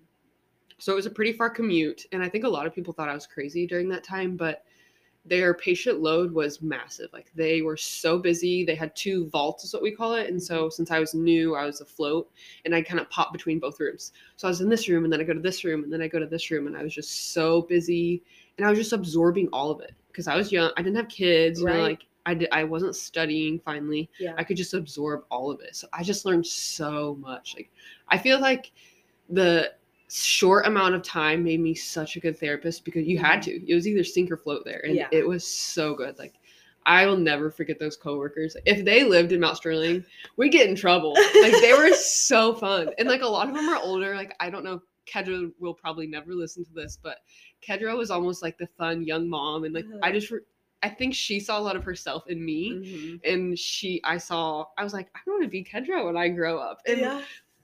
So it was a pretty far commute and I think a lot of people thought I was crazy during that time, but their patient load was massive. Like they were so busy. They had two vaults, is what we call it. And so since I was new, I was afloat and I kind of popped between both rooms. So I was in this room and then I go to this room and then I go to this room and I was just so busy and I was just absorbing all of it because I was young. I didn't have kids, you know, Right. like I did, I wasn't studying finally. Yeah. I could just absorb all of it. So I just learned so much. Like I feel like the short amount of time made me such a good therapist because you had to. It was either sink or float there. And Yeah. it was so good. Like I will never forget those coworkers. If they lived in Mount Sterling, we get in trouble. Like they were so fun. And like a lot of them are older. Like I don't know, Kedra will probably never listen to this, but Kedra was almost like the fun young mom. And like I Uh-huh. just re- I think she saw a lot of herself in me Mhm. and she i saw i was like i want to be kendra when i grow up and yeah.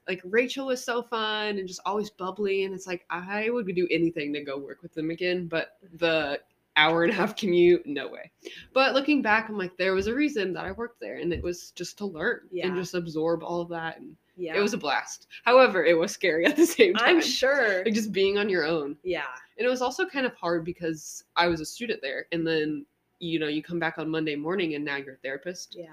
Like rachel was so fun and just always bubbly and it's like i would do anything to go work with them again but the hour and a half commute no way but looking back i'm like there was a reason that i worked there and it was just to learn Yeah. and just absorb all of that and Yeah. it was a blast however it was scary at the same time I'm sure. like just being on your own Yeah. and it was also kind of hard because i was a student there and then you know you come back on monday morning and now you're a therapist Yeah.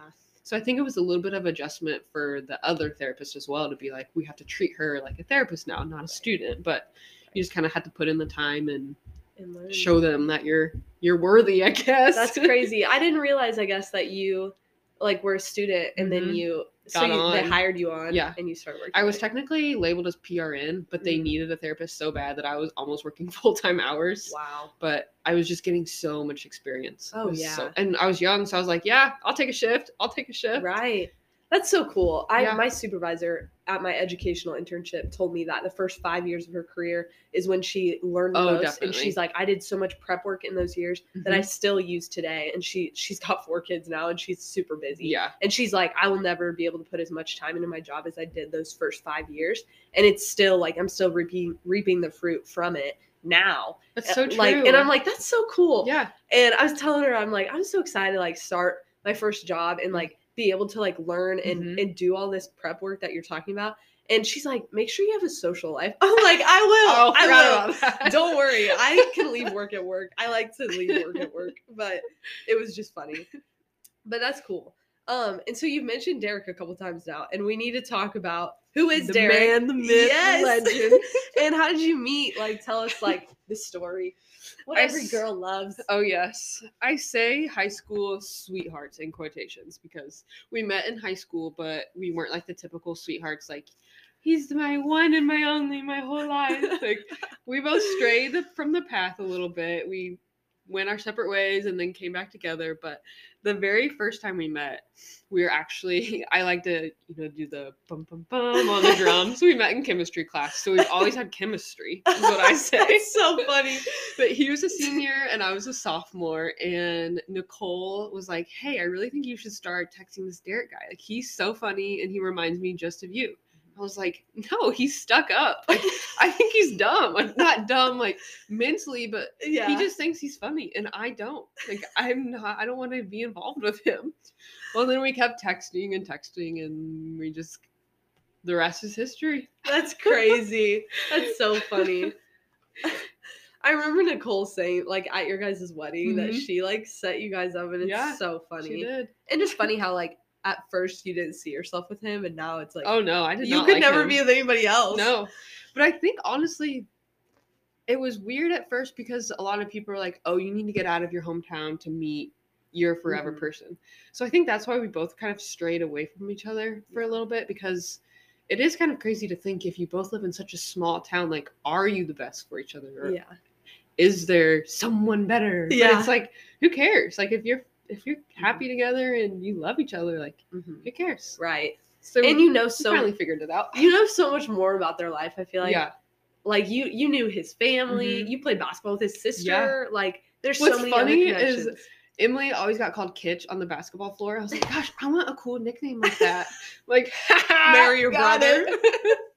So I think it was a little bit of adjustment for the other therapist as well to be like, we have to treat her like a therapist now, not a student. But you just kind of had to put in the time and And show them that you're you're worthy, I guess. That's crazy. I didn't realize, I guess, that you like were a student and then Mhm. you so you, they hired you on Yeah. and you start working. I was technically labeled as PRN, but they Mhm. needed a therapist so bad that I was almost working full time hours. Wow. But I was just getting so much experience. Oh, yeah. so- and I was young, so I was like, yeah, I'll take a shift. I'll take a shift. Right. That's so cool. I Yeah. my supervisor at my educational internship told me that the first five years of her career is when she learned the Oh, most. And she's like, I did so much prep work in those years that I Mhm. still use today. And she she's got four kids now and she's super busy. Yeah. And she's like, I will never be able to put as much time into my job as I did those first five years. And it's still like I'm still reaping reaping the fruit from it now. That's so true. Like, and I'm like, that's so cool. yeah. And I was telling her, I'm like, I'm so excited to like start my first job and like be able to like learn and Mhm. and do all this prep work that you're talking about. And she's like, make sure you have a social life. I'm like, I will. Oh, I will. Don't worry. I can leave work at work. I like to leave work at work, but it was just funny. But that's cool. Um, and so you've mentioned Derek a couple times now, and we need to talk about who is the Derek man, the myth, Yes. the legend. and how did you meet? Like, tell us like the story. What I every s- girl loves. Oh yes, I say high school sweethearts in quotations because we met in high school, but we weren't like the typical sweethearts. Like he's my one and my only, my whole life. Like we both strayed from the path a little bit. We went our separate ways and then came back together. But the very first time we met, we were actually I like to you know do the bum bum bum on the drums. we met in chemistry class, so we've always had chemistry. Is what I say. So funny. But he was a senior and I was a sophomore. And Nicole was like, Hey, I really think you should start texting this Derek guy. Like, he's so funny and he reminds me just of you. I was like, No, he's stuck up. Like, I think he's dumb. Like, not dumb, like mentally, but Yeah. he just thinks he's funny. And I don't. Like, I'm not, I don't want to be involved with him. Well, then we kept texting and texting and we just, the rest is history. That's crazy. That's so funny. I remember Nicole saying, like, at your guys' wedding, that Mhm. she like set you guys up, and it's Yeah, so She funny. did. And just funny how like at first you didn't see yourself with him, and now it's like Oh, no, I did you could like never him. be with anybody else. No. But I think honestly, it was weird at first because a lot of people are like, oh, you need to get out of your hometown to meet your forever Mhm. person. So I think that's why we both kind of strayed away from each other for a little bit because it is kind of crazy to think if you both live in such a small town, like, are you the best for each other? Or Yeah. is there someone better? But Yeah. it's like, who cares? Like if you're if you're happy together and you love each other, like Mhm. who cares? Right. So And you know so finally figured it out. you know so much more about their life. I feel like yeah. like you you knew his family. Mhm. You played basketball with his sister. Yeah. Like there's What's so many funny is. Emily always got called Kitch on the basketball floor. I was like, gosh, I want a cool nickname like that. like, Marry your brother.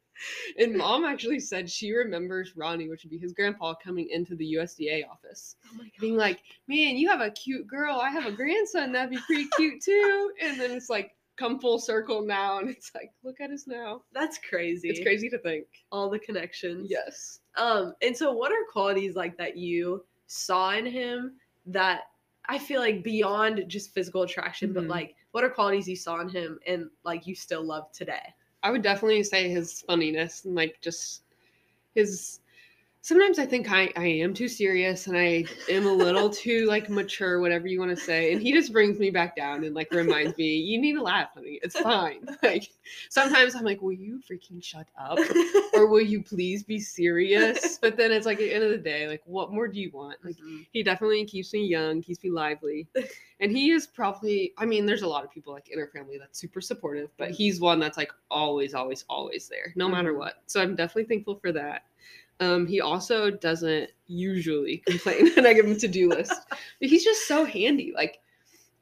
and mom actually said she remembers Ronnie, which would be his grandpa, coming into the USDA office, oh being like, man, you have a cute girl. I have a grandson. That'd be pretty cute too. And then it's like, come full circle now. And it's like, look at us now. That's crazy. It's crazy to think. All the connections. Yes. Um, and so what are qualities like that you saw in him that I feel like beyond just physical attraction, but Mhm. like what are qualities you saw in him and like you still love today? I would definitely say his funniness and like just his sometimes I think I, I am too serious and I am a little too like mature, whatever you want to say. And he just brings me back down and like reminds me, you need to laugh, honey. It's fine. Like sometimes I'm like, will you freaking shut up? Or will you please be serious? But then it's like at the end of the day, like what more do you want? Like Mhm. he definitely keeps me young, keeps me lively. And he is probably, I mean, there's a lot of people like in our family that's super supportive, but he's one that's like always, always, always there, no matter Mhm. what. So I'm definitely thankful for that. Um, he also doesn't usually complain when I give him a to-do list. But he's just so handy. Like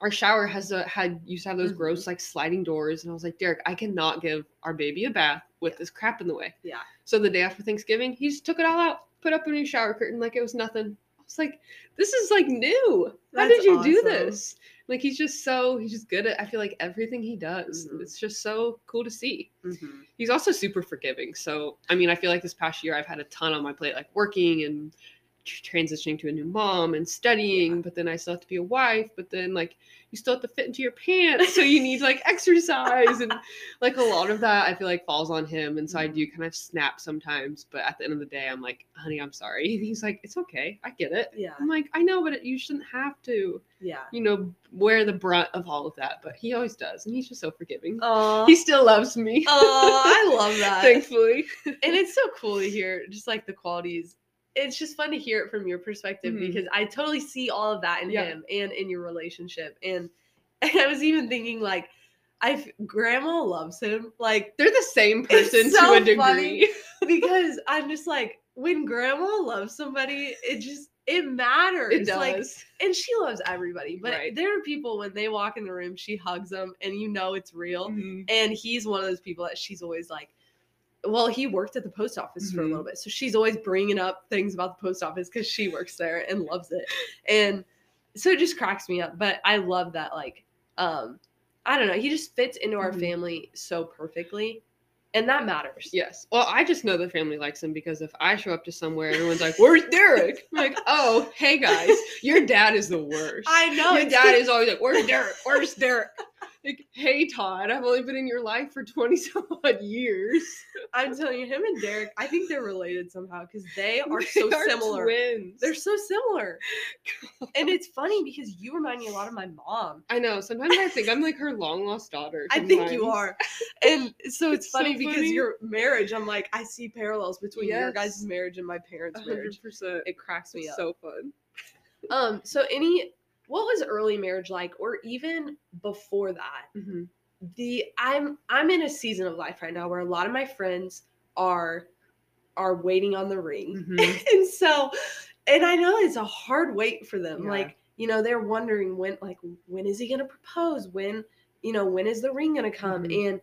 our shower has a had used to have those Mhm. gross like sliding doors, and I was like, Derek, I cannot give our baby a bath with Yeah. this crap in the way. Yeah. So the day after Thanksgiving, he just took it all out, put up a new shower curtain like it was nothing. Was like, this is like new. How That's did you do this? Like he's just so he's just good at I feel like everything he does. Mhm. It's just so cool to see. Mhm. He's also super forgiving. So I mean, I feel like this past year I've had a ton on my plate, like working and transitioning to a new mom and studying, but then I still have to be a wife, but then like you still have to fit into your pants, so you need like exercise and like a lot of that I feel like falls on him, and so I Mhm. do kind of snap sometimes. But at the end of the day, I'm like, honey, I'm sorry. And he's like, it's okay, I get it. Yeah. I'm like, I know, but it, you shouldn't have to, Yeah. you know, wear the brunt of all of that. But he always does, and he's just so forgiving. Oh, He still loves me. oh, I love that. Thankfully. and it's so cool to hear just like the qualities. It's just fun to hear it from your perspective Mhm. because I totally see all of that in Yeah. him and in your relationship. And, and I was even thinking like, I grandma loves him like They're the same person so to a degree. because I'm just like when grandma loves somebody, it just it matters. It does. Like, and she loves everybody, but Right. there are people when they walk in the room, she hugs them, and you know it's real. Mhm. And he's one of those people that she's always like, well, he worked at the post office for a little bit. So she's always bringing up things about the post office because she works there and loves it. And so it just cracks me up. But I love that, like, um, I don't know, he just fits into our Mhm. family so perfectly. And that matters. Yes. Well, I just know the family likes him because if I show up to somewhere, everyone's like, "Where's Derek?" I'm like, "Oh, hey guys, your dad is the worst." I know. Your dad is always like, "Where's Derek? Where's Derek?" Like, hey Todd, I've only been in your life for twenty some odd years. I'm telling you, him and Derek, I think they're related somehow because they are so They are similar. Twins. They're so similar. and it's funny because you remind me a lot of my mom. I know. Sometimes I think I'm like her long lost daughter. I think you are. And so it's, It's so funny because funny. your marriage, I'm like, I see parallels between your guys' marriage and my parents' marriage. hundred percent. It cracks me It's up. so fun. um, so any what was early marriage like, or even before that? Mhm. The I'm I'm in a season of life right now where a lot of my friends are are waiting on the ring. Mhm. and so and I know it's a hard wait for them. Yeah. Like, you know, they're wondering when like when is he gonna propose? When, you know, when is the ring gonna come? Mhm. And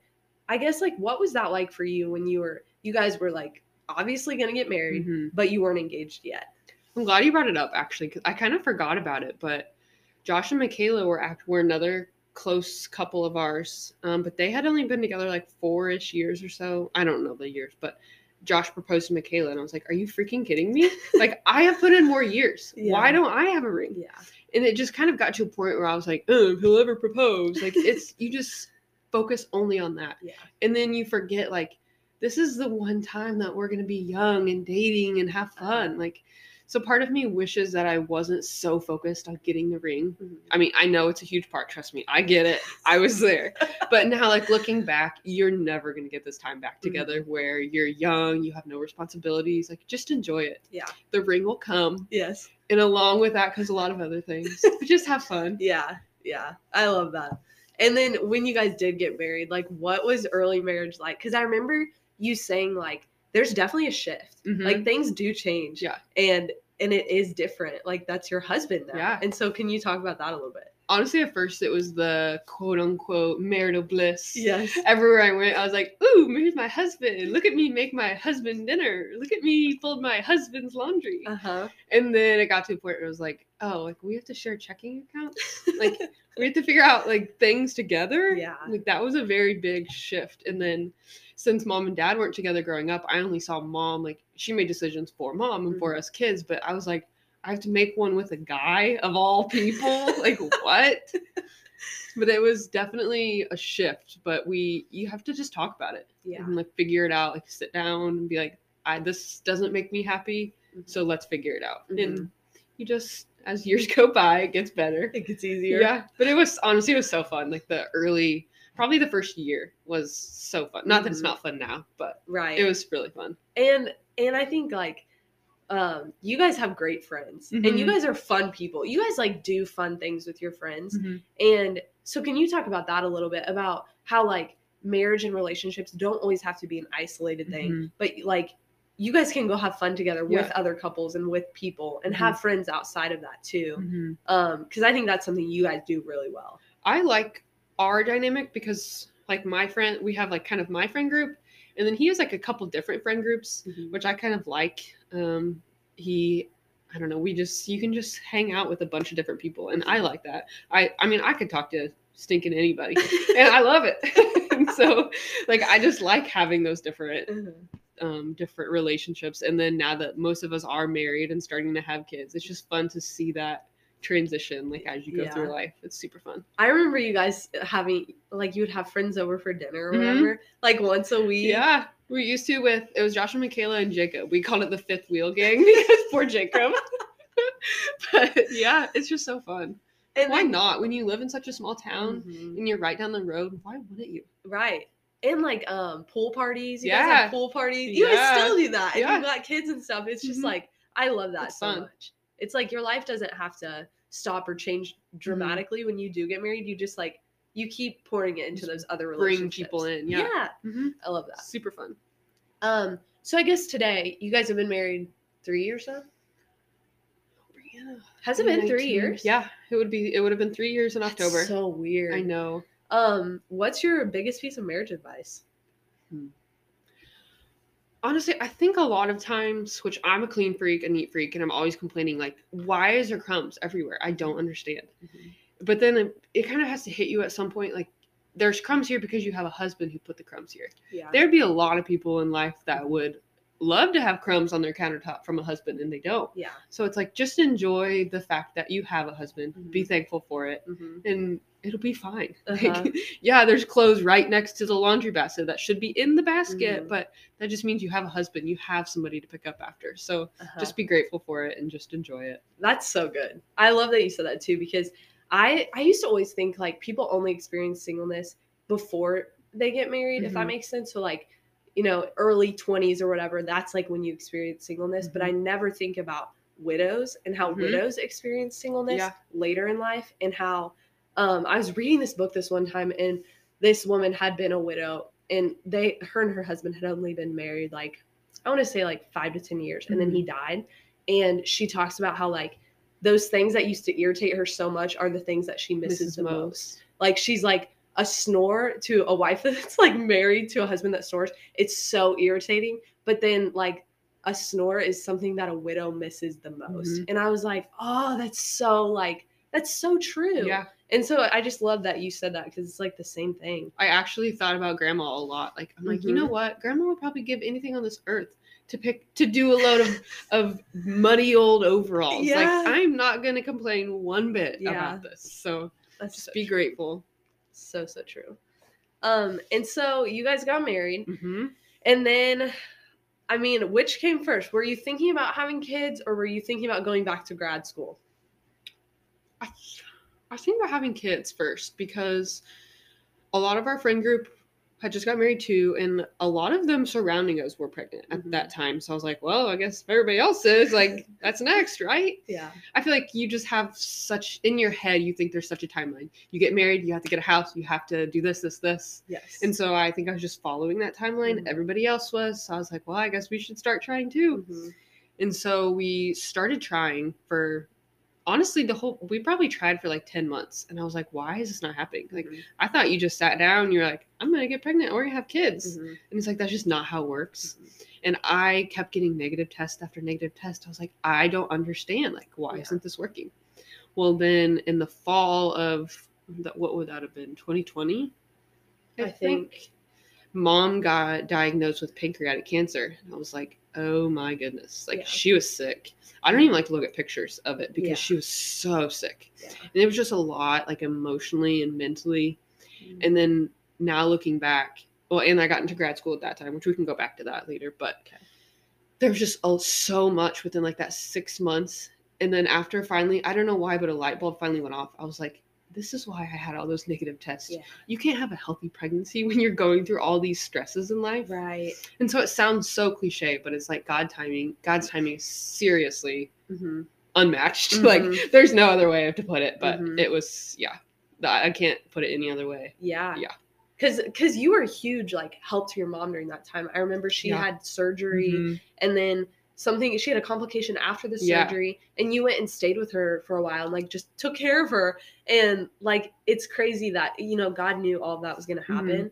I guess like what was that like for you when you were you guys were like obviously gonna get married, Mhm. but you weren't engaged yet? I'm glad you brought it up actually, because I kind of forgot about it. But Josh and Michaela were act were another close couple of ours, um, but they had only been together like four ish years or so. I don't know the years, but Josh proposed to Michaela, and I was like, "Are you freaking kidding me? like I have put in more years. Why don't I have a ring?" Yeah. And it just kind of got to a point where I was like, "Oh, he'll ever propose." Like it's you just focus only on that, Yeah. and then you forget like this is the one time that we're gonna be young and dating and have fun. Like, so part of me wishes that I wasn't so focused on getting the ring. Mm-hmm. I mean, I know it's a huge part. Trust me, I get it. I was there. But now, like looking back, you're never gonna get this time back mm-hmm. together where you're young, you have no responsibilities. Like, just enjoy it. Yeah. The ring will come, Yes. and along with that comes a lot of other things. Just have fun. Yeah. Yeah. I love that. And then when you guys did get married, like what was early marriage like? Because I remember you saying like there's definitely a shift. Mhm. Like things do change. Yeah. And and it is different. Like that's your husband now. Yeah. And so can you talk about that a little bit? Honestly, at first it was the quote unquote marital bliss. Yes. everywhere I went, I was like, "Ooh, here's my husband! Look at me make my husband dinner! Look at me fold my husband's laundry!" Uh-huh. And then it got to a point where it was like, "Oh, like we have to share checking accounts. Like we have to figure out like things together." Yeah. Like that was a very big shift. And then since mom and dad weren't together growing up, I only saw mom like she made decisions for mom and for Mhm. us kids. But I was like, I have to make one with a guy of all people. like what? But it was definitely a shift. But we you have to just talk about it Yeah. and like figure it out. Like sit down and be like, I this doesn't make me happy, so let's figure it out. Mhm. And you just as years go by, it gets better. it gets easier. Yeah, but it was honestly it was so fun. Like the early, probably the first year was so fun. Not that it's Mhm. not fun now, but Right. it was really fun. and and I think like um you guys have great friends and you Mhm. guys are fun people. You guys like do fun things with your friends. And so can you talk about that a little bit about how like marriage and relationships don't always have to be an isolated thing, Mhm. but like you guys can go have fun together with Yeah. other couples and with people and Mhm. have friends outside of that too. Um cuz I think that's something you guys do really well. I like our dynamic because like my friend, we have like kind of my friend group, and then he has like a couple different friend groups, which I kind of like. Um, he, I don't know, we just you can just hang out with a bunch of different people, and I like that. I, I mean, I could talk to stinking anybody, and I love it. and so, like, I just like having those different Mhm. um, different relationships. And then now that most of us are married and starting to have kids, it's just fun to see that transition like as you go through life. It's super fun. I remember you guys having like you would have friends over for dinner or Mhm. whatever, like once a week. Yeah. We used to with it was Joshua, Michaela, and Jacob. We called it the fifth wheel gang because poor Jacob. but yeah, it's just so fun. And Why not? When you live in such a small town Mhm. and you're right down the road, why wouldn't you? Right. And like um pool parties. You guys Yeah. have pool parties. You guys still do that. If Yeah. you've got kids and stuff, it's just Mhm. like I love that It's so fun. much. It's like your life doesn't have to stop or change dramatically when you do get married. You just like you keep pouring it into those other relationships. bring people in, yeah. Mm-hmm. I love that. Super fun. Um so I guess today you guys have been married three years now? Yeah. Has it been three years? Yeah, it would be. It would have been three years in That's October. so weird. I know. Um, what's your biggest piece of marriage advice? Honestly, I think a lot of times, which I'm a clean freak, a neat freak, and I'm always complaining, like, why is there crumbs everywhere? I don't understand. Mm-hmm. But then it, it kind of has to hit you at some point, like, there's crumbs here because you have a husband who put the crumbs here. Yeah. There'd be a lot of people in life that would love to have crumbs on their countertop from a husband, and they don't. Yeah. So it's like, just enjoy the fact that you have a husband, be Mhm. thankful for it, hmm and it'll be fine. Uh-huh. Like, yeah, there's clothes right next to the laundry basket that should be in the basket, Mhm. but that just means you have a husband, you have somebody to pick up after. So Uh-huh. just be grateful for it and just enjoy it. That's so good. I love that you said that too because I I used to always think like people only experience singleness before they get married, if that Mhm. makes sense. So like, you know, early 20s or whatever, that's like when you experience singleness, but I never think about widows and how Mhm. widows experience singleness Yeah. later in life and how um I was reading this book this one time and this woman had been a widow and they her and her husband had only been married like I want to say like 5 to 10 years and then he died and she talks about how like those things that used to irritate her so much are the things that she misses Misses the most. Like she's like a snore to a wife that's like married to a husband that snores. It's so irritating. But then like a snore is something that a widow misses the most. Mhm. And I was like, oh, that's so like that's so true. Yeah. And so I just love that you said that because it's like the same thing. I actually thought about grandma a lot. Like I'm like, you know Mhm. what? Grandma would probably give anything on this earth to pick to do a load of of muddy old overalls. Yeah. Like I'm not gonna complain one bit Yeah. about this. So That's just so be true. grateful. So so true. Um, and so you guys got married, hmm and then, I mean, which came first? Were you thinking about having kids, or were you thinking about going back to grad school? I, I think about having kids first because a lot of our friend group had just got married too, and a lot of them surrounding us were pregnant at Mhm. that time. So I was like, well, I guess if everybody else is, like, that's next, right? Yeah. I feel like you just have such in your head, you think there's such a timeline. You get married, you have to get a house, you have to do this, this, this. Yes. And so I think I was just following that timeline. Mhm. Everybody else was. So I was like, well, I guess we should start trying too. Mhm. And so we started trying for honestly the whole we probably tried for like 10 months and I was like, why is this not happening? Like Mhm. I thought you just sat down you're like, I'm gonna get pregnant, we're gonna have kids. Mhm. And it's like that's just not how it works. Mhm. And I kept getting negative test after negative test. I was like, I don't understand. Like, why Yeah. isn't this working? Well, then in the fall of that, what would that have been? 2020, I think. Mom got diagnosed with pancreatic cancer. And I was like, oh my goodness. Like Yeah. she was sick. I don't even like to look at pictures of it because Yeah. she was so sick. Yeah. And it was just a lot, like emotionally and mentally. Mm-hmm. And then now looking back, well, and I got into grad school at that time, which we can go back to that later. But Okay. there was just oh, so much within like that six months. And then after finally, I don't know why, but a light bulb finally went off. I was like, this is why I had all those negative tests. Yeah. You can't have a healthy pregnancy when you're going through all these stresses in life. Right. And so it sounds so cliche, but it's like God timing. God's timing is seriously Mm-hmm. unmatched. Mhm. Like there's no other way to put it, but Mhm. it was yeah. I can't put it any other way. Yeah. Yeah. Cause, cause you were a huge like help to your mom during that time. I remember she Yeah. had surgery Mhm. and then something she had a complication after the Yeah. surgery and you went and stayed with her for a while and like just took care of her and like it's crazy that you know god knew all that was going Mm-hmm. to happen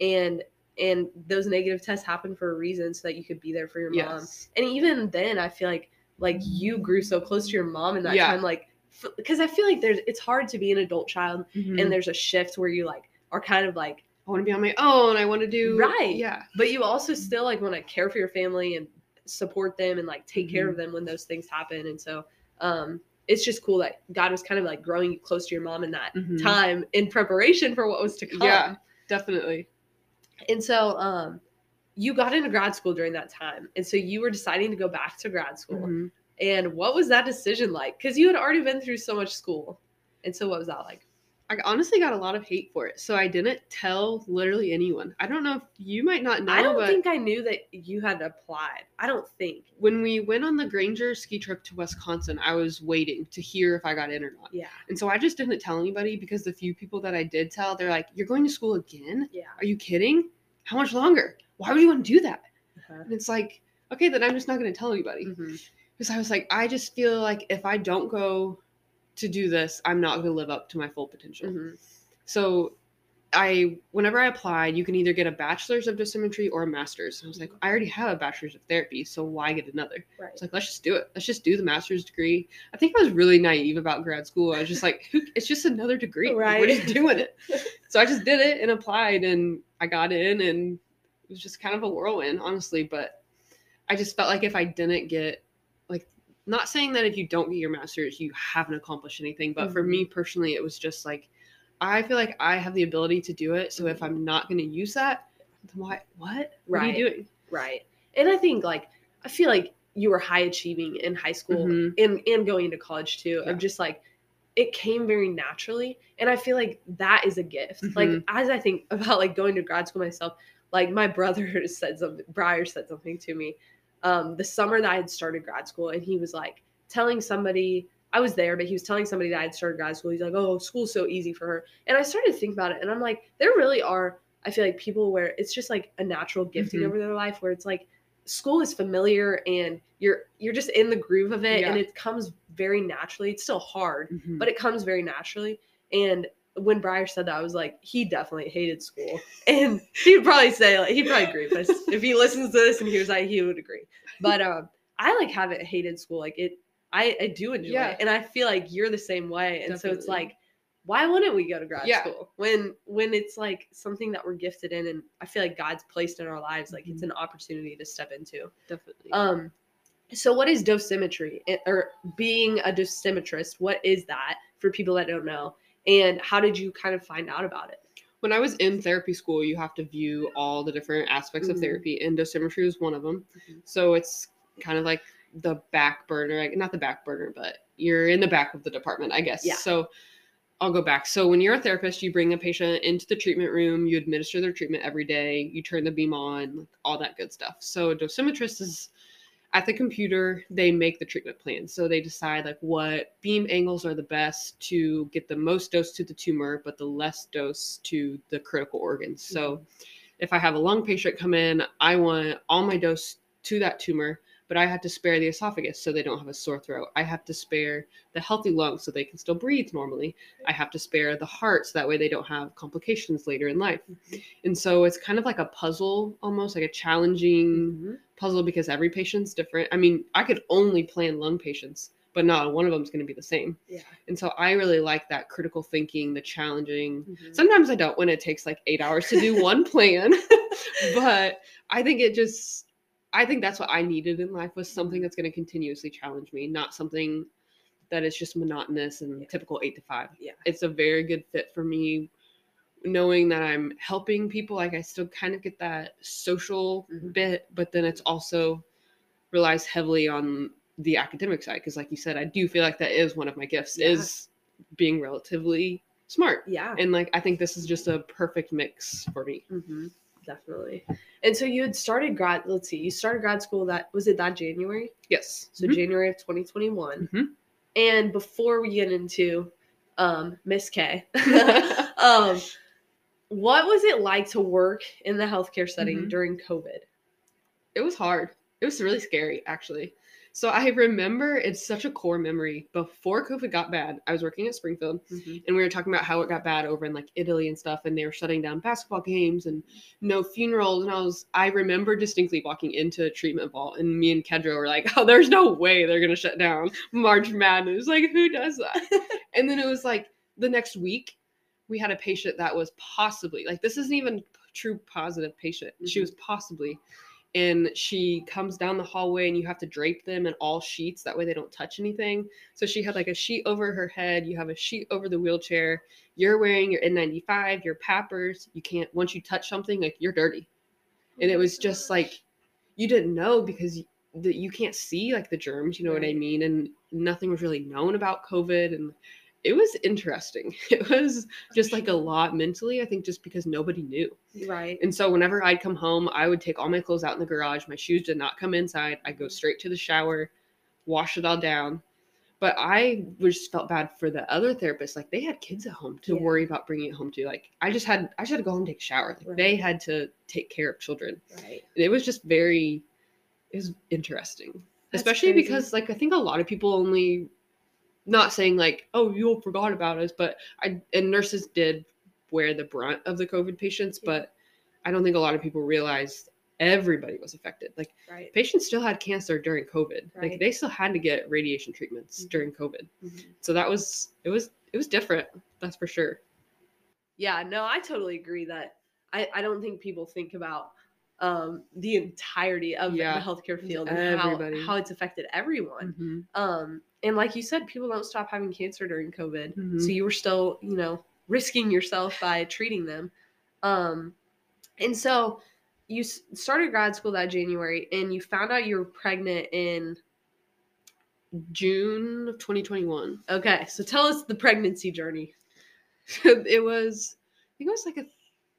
and and those negative tests happened for a reason so that you could be there for your mom and even then i feel like like you grew so close to your mom in that Yeah. time like because i feel like there's it's hard to be an adult child Mhm. and there's a shift where you like are kind of like I want to be on my own. I want to do Right. Yeah. but you also still like want to care for your family and support them and like take care Mhm. of them when those things happen and so um it's just cool that god was kind of like growing you close to your mom in that Mhm. time in preparation for what was to come Yeah. Definitely. and so um you got into grad school during that time and so you were deciding to go back to grad school Mhm. and what was that decision like because you had already been through so much school and so what was that like I honestly got a lot of hate for it, so I didn't tell literally anyone. I don't know if you might not know, i don't think i knew that you had applied i don't think when we went on the Granger ski trip to Wisconsin, I was waiting to hear if I got in or not. yeah And so I just didn't tell anybody because the few people that I did tell, they're like, "You're going to school again? yeah Are you kidding? How much longer? Why would you want to do that?" uh-huh. And it's like, okay, then I'm just not going to tell anybody because I was like, I just feel like if I don't go to do this, I'm not going to live up to my full potential. Mhm. So I whenever I applied, you can either get a bachelor's of dosimetry or a master's. And I was like, I already have a bachelor's of therapy, so why get another? right It's like let's just do it. Let's just do the master's degree. I think I was really naive about grad school. I was just like, it's just another degree. Like, We're Right. just doing it. So I just did it and applied, and I got in, and it was just kind of a whirlwind, honestly. But I just felt like if I didn't get not saying that if you don't get your master's you haven't accomplished anything, but for Mhm. me personally, it was just like I feel like I have the ability to do it. So if. I'm not going to use that, then why? What? What Right. are you doing? Right. And I think like I feel like you were high achieving in high school Mhm. and and going into college too. Yeah. Of just like it came very naturally. And I feel like that is a gift. Like Mhm. as I think about like going to grad school myself, like my brother said something Briar said something to me um the summer that I had started grad school and he was like telling somebody I was there, but he was telling somebody that I had started grad school. He's like, "Oh, school's so easy for her," and I started to think about it, and I'm like, there really are. I feel like people where it's just like a natural gifting Mhm. over their life, where it's like school is familiar and you're you're just in the groove of it, and it comes very naturally. It's still hard, Mhm. but it comes very naturally. And when Briar said that, I was like, he definitely hated school, and he'd probably say like he'd probably agree with us if he listens to this and he was like he would agree. But um, I like haven't hated school. Like it, I I do enjoy Yeah. it, and I feel like you're the same way. And so it's like, why wouldn't we go to grad Yeah. school when when it's like something that we're gifted in, and I feel like God's placed in our lives. Like Mm-hmm. it's an opportunity to step into. definitely. Um, so what is dosimetry Eh, or being a dosimetrist? What is that for people that don't know? And how did you kind of find out about it? when I was in therapy school, you have to view all the different aspects Mhm. of therapy, and dosimetry was one of them. Mhm. So it's kind of like the back burner, like not the back burner, but you're in the back of the department, I guess. Yeah. So I'll go back. So when you're a therapist, you bring a patient into the treatment room, you administer their treatment every day, you turn the beam on, like all that good stuff. So a dosimetrist is at the computer, they make the treatment plan. So they decide like what beam angles are the best to get the most dose to the tumor, but the less dose to the critical organs. So mm-hmm. if I have a lung patient come in, I want all my dose to that tumor, but I have to spare the esophagus so they don't have a sore throat. I have to spare the healthy lungs so they can still breathe normally. I have to spare the heart so that way they don't have complications later in life. Mhm. And so it's kind of like a puzzle, almost like a challenging Mhm. puzzle because every patient's different. I mean, I could only plan lung patients, but not one of them is going to be the same. Yeah. And so I really like that critical thinking, the challenging. Mhm. Sometimes I don't when it takes like eight hours to do one plan, but I think it just, I think that's what I needed in life was something that's going to continuously challenge me, not something that is just monotonous and Yeah. typical eight to five. Yeah. It's a very good fit for me. Knowing that I'm helping people, like I still kind of get that social Mhm. bit, but then it's also relies heavily on the academic side because like you said i do feel like that is one of my gifts Yeah. is being relatively smart Yeah. and like i think this is just a perfect mix for me hmm Definitely. And so you had started grad. Let's see. You started grad school. That was it. That January. yes So Mhm. January of 2021. Mhm. And before we get into um, Miss K, um, what was it like to work in the healthcare setting Mhm. during COVID? it was hard it was really scary actually so i remember it's such a core memory before covid got bad i was working at springfield and we were talking about how it got bad over in like Italy and stuff, and they were shutting down basketball games and no funerals. And I was, I remember distinctly walking into a treatment vault, and me and Kedra were like, "Oh, there's no way they're gonna shut down March Madness. Like, who does that?" and then it was like the next week, we had a patient that was possibly like, this isn't even true positive patient. She Mhm. was possibly. And she comes down the hallway, and you have to drape them in all sheets. That way, they don't touch anything. So she had like a sheet over her head. You have a sheet over the wheelchair. You're wearing your N95, your PAPRs. You can't, once you touch something, like you're dirty. And it was just oh like, you didn't know because the, you can't see like the germs, you know what I mean? And nothing was really known about COVID. And it was interesting. It was just like a lot mentally, I think, just because nobody knew. right. And so whenever I'd come home, I would take all my clothes out in the garage. My shoes did not come inside. I'd go mm-hmm. straight to the shower, wash it all down. But I just felt bad for the other therapists. Like they had kids at home to Yeah. worry about bringing it home to. Like I just had, I just had to go home and take a shower. Like they had to take care of children. Right. And it was just very, it was interesting. That's Especially crazy. because like I think a lot of people only, not saying like, oh, you all forgot about us, but I and nurses did wear the brunt of the COVID patients, but I don't think a lot of people realized everybody was affected. Like Right. patients still had cancer during COVID. Right. Like they still had to get radiation treatments Mhm. during COVID. Mhm. So that was it was it was different. That's for sure. Yeah, no, I totally agree that I, I don't think people think about um, the entirety of Yeah, the healthcare field and how, everybody. how it's affected everyone. Mhm. Um, and like you said, people don't stop having cancer during COVID. So Mhm. you were still, you know, risking yourself by treating them. Um, and so you started grad school that January and you found out you were pregnant in. June of 2021. Okay, so tell us the pregnancy journey. it was I think it was like a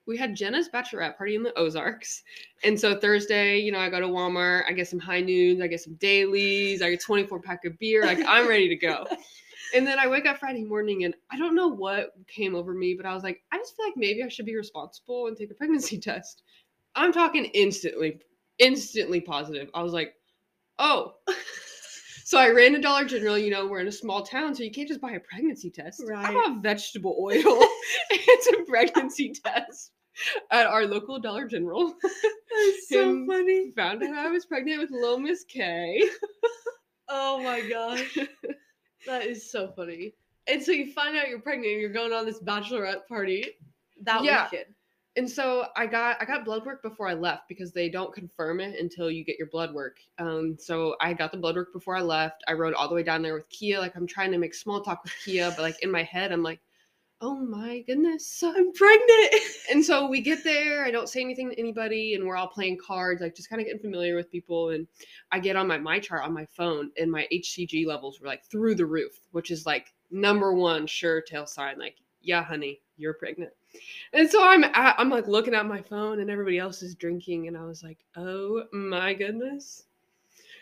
we had Jenna's bachelorette party in the Ozarks. And so Thursday, you know, I go to Walmart, I get some high noons, I get some dailies, I get 24 pack of beer, like I'm ready to go. And then I wake up Friday morning and I don't know what came over me, but I was like, I just feel like maybe I should be responsible and take a pregnancy test. I'm talking instantly, instantly positive. I was like, oh. So I ran to Dollar General, you know, we're in a small town, so you can't just buy a pregnancy test. Right. I bought vegetable oil and a pregnancy test at our local Dollar General. That's so funny. Found out I was pregnant with little Miss K. Oh my gosh. That is so funny. And so you find out you're pregnant and you're going on this bachelorette party that Yeah. weekend. And so I got I got blood work before I left because they don't confirm it until you get your blood work. Um, so I got the blood work before I left. I rode all the way down there with Kia. Like I'm trying to make small talk with Kia, but like in my head, I'm like, oh my goodness, I'm pregnant. and so we get there. I don't say anything to anybody, and we're all playing cards, like just kind of getting familiar with people. And I get on my MyChart on my phone, and my HCG levels were like through the roof, which is like number one sure tell sign. Like, yeah, honey, you're pregnant. And so I'm at, I'm like looking at my phone, and everybody else is drinking, and I was like, oh my goodness.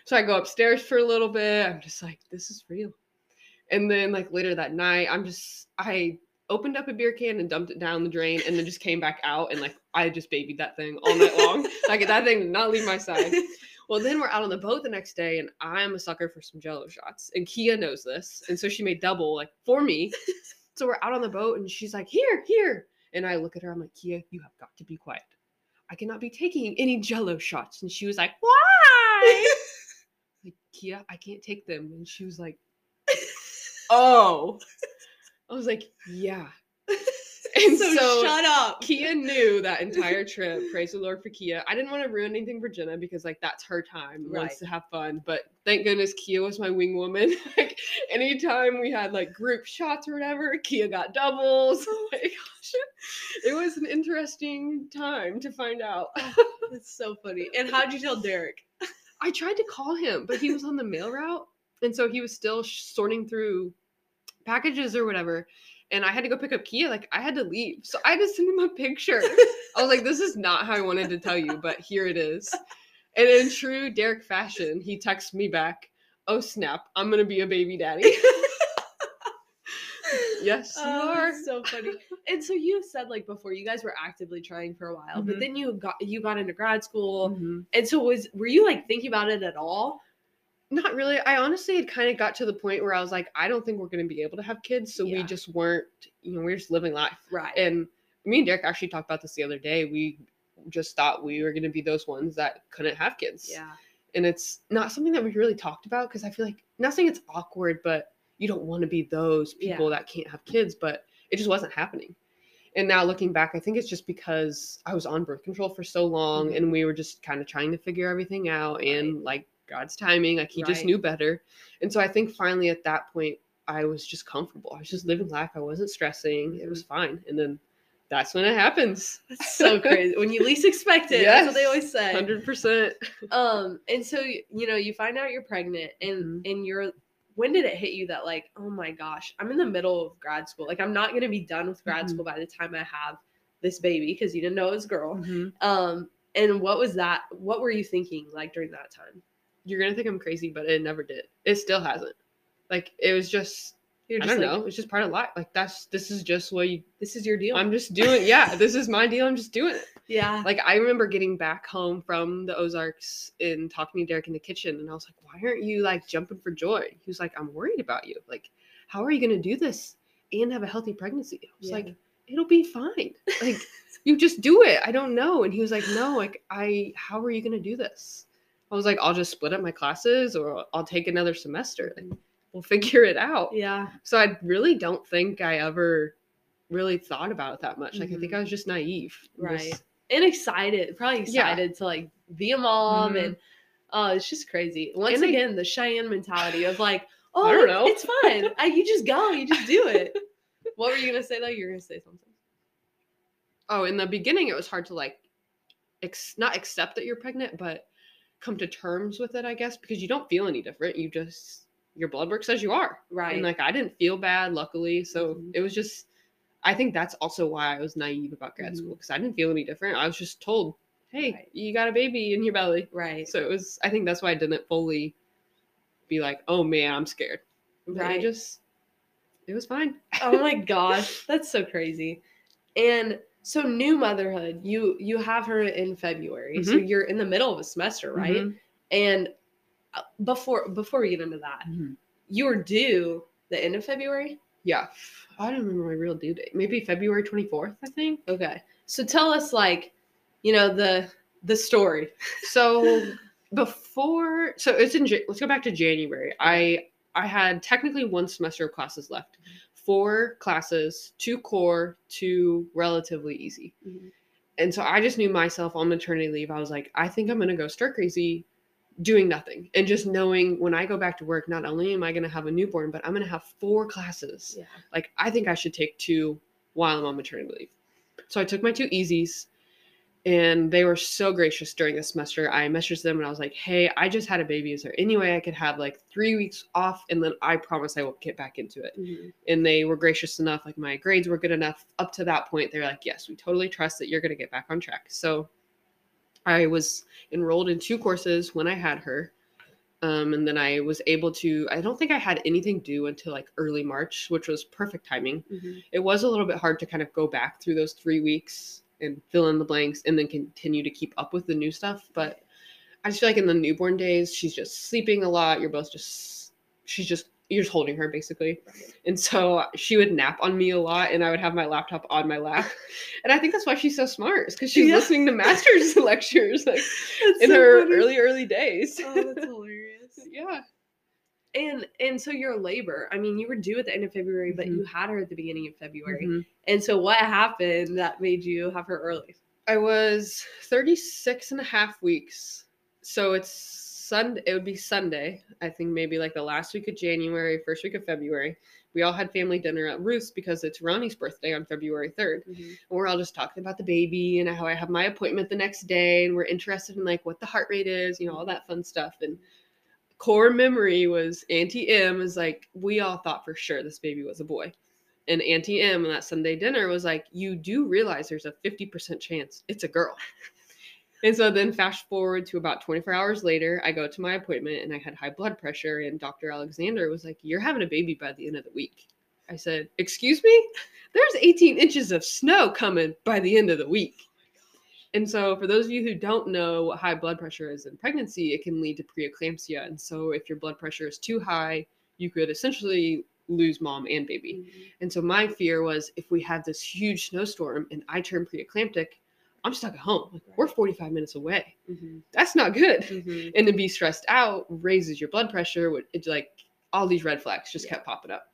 So I go upstairs for a little bit. I'm just like, this is real. And then like later that night, I'm just I opened up a beer can and dumped it down the drain and then just came back out and like I just babied that thing all night long. like that thing did not leave my side. Well, then we're out on the boat the next day and I'm a sucker for some jello shots. And Kia knows this. And so she made double like for me. So we're out on the boat and she's like, here, here. And I look at her, I'm like, Kia, you have got to be quiet. I cannot be taking any jello shots. And she was like, why? like, Kia, I can't take them. And she was like, oh. I was like, yeah. And so, so shut up. Kia knew that entire trip. Praise the Lord for Kia. I didn't want to ruin anything for Jenna because like that's her time. Right. Wants to have fun. But thank goodness Kia was my wing woman. like anytime we had like group shots or whatever, Kia got doubles. Oh my gosh. It was an interesting time to find out. Oh, that's so funny. And how'd you tell Derek? I tried to call him, but he was on the mail route. And so he was still sorting through packages or whatever. And I had to go pick up Kia. Like, I had to leave. So I had to send him a picture. I was like, this is not how I wanted to tell you, but here it is. And in true Derek fashion, he texts me back, oh snap, I'm going to be a baby daddy. yes, you Oh, are. so funny. And so you said like before you guys were actively trying for a while, but Mhm. then you got you got into grad school. Mhm. And so was were you like thinking about it at all? Not really. I honestly had kind of got to the point where I was like, I don't think we're going to be able to have kids. So we just weren't, you know, we are just living life. Right. And me and Derek actually talked about this the other day. We just thought we were going to be those ones that couldn't have kids. yeah. And it's not something that we really talked about because I feel like, not saying it's awkward, but you don't want to be those people that can't have kids, but it just wasn't happening. And now looking back, I think it's just because I was on birth control for so long Mhm. and we were just kind of trying to figure everything out and like God's timing, like he just knew better. And so I think finally at that point, I was just comfortable. I was just living life. I wasn't stressing. It was fine. And then that's when it happens. That's so crazy. When you least expect it. That's what they always say. 100%. Um, and so you know, you find out you're pregnant and Mhm. and you're when did it hit you that like, oh my gosh, I'm in the middle of grad school. Like I'm not gonna be done with grad Mhm. school by the time I have this baby because you didn't know it was a girl. Mhm. Um, and what was that? What were you thinking like during that time? You're going to think I'm crazy, but it never did. It still hasn't. Like, it was just, You're I just don't like, know. It's just part of life. Like, that's, this is just what you, this is your deal. I'm just doing. Yeah, this is my deal. I'm just doing it. yeah. Like, I remember getting back home from the Ozarks and talking to Derek in the kitchen. And I was like, why aren't you like jumping for joy? He was like, I'm worried about you. Like, how are you going to do this and have a healthy pregnancy? I was Yeah. like, it'll be fine. Like, you just do it. I don't know. And he was like, no, like, I, how are you going to do this? I was like, I'll just split up my classes or I'll take another semester. Like, we'll figure it out. yeah. So I really don't think I ever really thought about it that much. Like, I think I was just naive. Right. just- And excited, probably Yeah. excited to like be a mom Mhm. and oh, it's just crazy. Once And I- again, the Cheyenne mentality of like, oh, I don't know. it's fine. I, you just go, you just do it. what were you gonna say though? You're gonna say something. oh, in the beginning, it was hard to like, ex- not accept that you're pregnant, but come to terms with it, I guess, because you don't feel any different. You just, your blood work says you are. Right. And like I didn't feel bad, luckily. So Mhm. it was just I think that's also why I was naive about grad Mhm. school because I didn't feel any different. I was just told, "Hey, Right. you got a baby in your belly." right. So it was. I think that's why I didn't fully be like, "Oh man, I'm scared." But Right. just it was fine. oh my gosh, that's so crazy. And so new motherhood, you you have her in February. So you're in the middle of a semester, right? Mhm. And uh, before before we get into that, you were due the end of February. Yeah, I don't remember my real due date. Maybe February 24th, I think. Okay. So tell us like, you know, the the story. So before, so it's in. Let's go back to January. I I had technically one semester of classes left. Four classes, two core, two relatively easy. Mm-hmm. And so I just knew myself on maternity leave. I was like, I think I'm gonna go stir crazy doing nothing. And just knowing when I go back to work, not only am I gonna have a newborn, but I'm gonna have four classes. Yeah. Like I think I should take two while I'm on maternity leave. So I took my two easies and they were so gracious during the semester. I messaged them and I was like, hey, I just had a baby. Is there any way I could have like three weeks off? And then I promise I will get back into it and they were gracious enough like my grades were good enough up to that point they're like yes we totally trust that you're going to get back on track so i was enrolled in two courses when i had her um, and then i was able to i don't think i had anything due until like early march which was perfect timing it was a little bit hard to kind of go back through those three weeks and fill in the blanks and then continue to keep up with the new stuff but i just feel like in the newborn days she's just sleeping a lot you're both just she's just you're just holding her basically and so she would nap on me a lot and i would have my laptop on my lap and i think that's why she's so smart because she's Yeah. listening to master's lectures like That's in so her funny. early early days Oh, that's hilarious. yeah And and so your labor, I mean, you were due at the end of February, but Mhm. you had her at the beginning of February. Mhm. And so what happened that made you have her early? I was 36 and a half weeks. So it's Sunday. It would be Sunday. I think maybe like the last week of January, first week of February. We all had family dinner at Ruth's because it's Ronnie's birthday on February 3rd. And we're all just talking about the baby and how I have my appointment the next day. And we're interested in like what the heart rate is, you know, all that fun stuff. And core memory was Auntie M is like, we all thought for sure this baby was a boy. And Auntie M on that Sunday dinner was like, you do realize there's a 50% chance it's a girl. And so then fast forward to about 24 hours later, I go to my appointment and I had high blood pressure. And Dr. Alexander was like, You're having a baby by the end of the week. I said, Excuse me? There's 18 inches of snow coming by the end of the week. And so, for those of you who don't know what high blood pressure is in pregnancy, it can lead to preeclampsia. And so, if your blood pressure is too high, you could essentially lose mom and baby. And so, my fear was if we had this huge snowstorm and I turn preeclamptic, I'm stuck at home. Like, we're 45 minutes away. Mhm. That's not good. Mhm. And to be stressed out raises your blood pressure. It's like all these red flags just Yeah. kept popping up.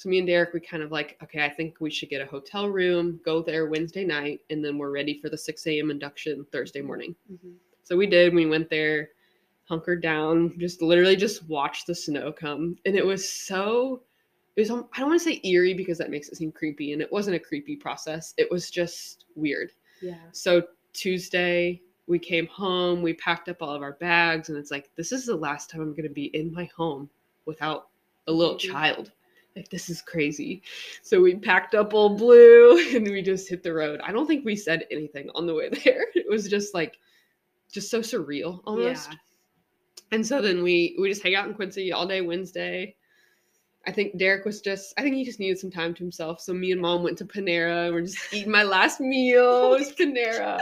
So me and Derek, we kind of like, okay, I think we should get a hotel room, go there Wednesday night, and then we're ready for the 6 a.m. induction Thursday morning. Mhm. So we did. We went there, hunkered down, just literally just watched the snow come, and it was so. It was. I don't want to say eerie because that makes it seem creepy, and it wasn't a creepy process. It was just weird. Yeah. So Tuesday, we came home, we packed up all of our bags, and it's like, this is the last time I'm going to be in my home without a little Mhm. child. Like, this is crazy. So we packed up old blue and we just hit the road. I don't think we said anything on the way there. It was just like, just so surreal almost. Yeah. And so then we we just hang out in Quincy all day Wednesday. I think Derek was just I think he just needed some time to himself. So me and mom went to Panera. and We're just eating my last meal. Oh it was Panera.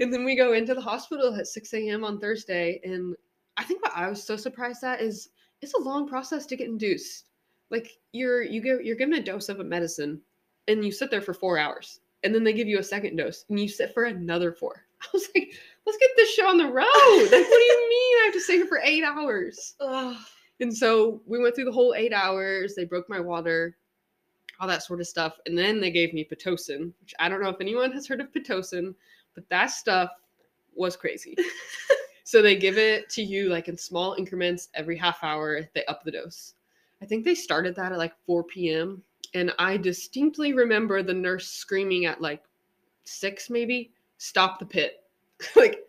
And then we go into the hospital at 6 a.m. on Thursday. And I think what I was so surprised at is it's a long process to get induced. Like you're you get you're given a dose of a medicine and you sit there for four hours. And then they give you a second dose and you sit for another four. I was like, let's get this show on the road. Like, what do you mean I have to stay here for eight hours? Ugh. And so we went through the whole eight hours. They broke my water, all that sort of stuff. And then they gave me Pitocin, which I don't know if anyone has heard of Pitocin, but that stuff was crazy. so they give it to you like in small increments every half hour. They up the dose. I think they started that at like 4 p.m. And I distinctly remember the nurse screaming at like six, maybe, stop the pit. like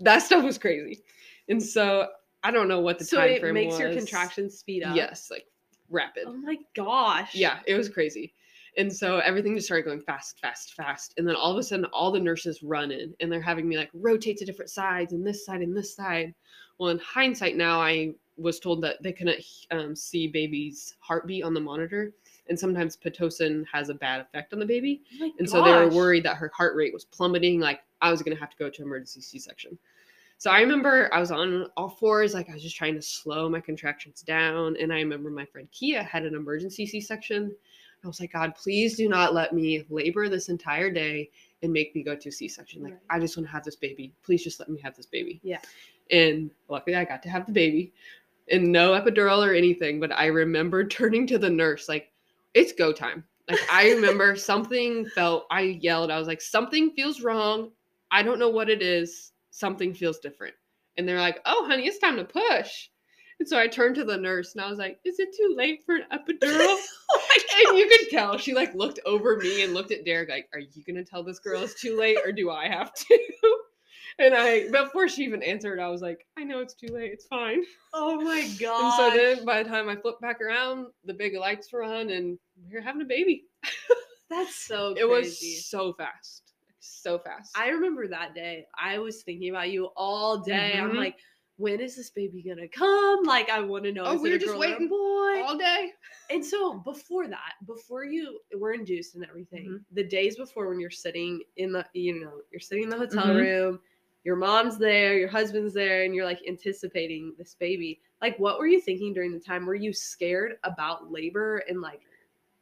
that stuff was crazy. And so I don't know what the time frame was. so time it frame makes your contractions speed up. Yes, like rapid. Oh my gosh. Yeah, it was crazy. And so everything just started going fast, fast, fast. And then all of a sudden, all the nurses run in and they're having me like rotate to different sides and this side and this side. Well, in hindsight, now I was told that they couldn't um, see baby's heartbeat on the monitor. And sometimes Pitocin has a bad effect on the baby. Oh And so they were worried that her heart rate was plummeting. Like I was going to have to go to emergency C section. So I remember I was on all fours, like I was just trying to slow my contractions down. And I remember my friend Kia had an emergency C section. I was like, God, please do not let me labor this entire day and make me go to C section. Like, Right. I just want to have this baby. Please just let me have this baby. Yeah. And luckily, I got to have the baby and no epidural or anything. But I remember turning to the nurse, like, it's go time. Like, I remember something felt, I yelled, I was like, something feels wrong. I don't know what it is. Something feels different. And they're like, oh, honey, it's time to push. And so I turned to the nurse and I was like, is it too late for an epidural? Oh and you could tell she like looked over me and looked at Derek like, are you gonna tell this girl it's too late or do I have to? And I before she even answered, I was like, I know it's too late, it's fine. Oh my god. And so then by the time I flipped back around, the big lights were on and we were having a baby. that's so good. It was so fast. So fast. I remember that day. I was thinking about you all day. I'm Mhm. like, when is this baby gonna come? Like, I want to know. Oh, we were just girl or a waiting boy. all day. And so before that, before you were induced and everything, Mhm. the days before when you're sitting in the, you know, you're sitting in the hotel Mhm. room, your mom's there, your husband's there, and you're like anticipating this baby. Like, what were you thinking during the time? Were you scared about labor and like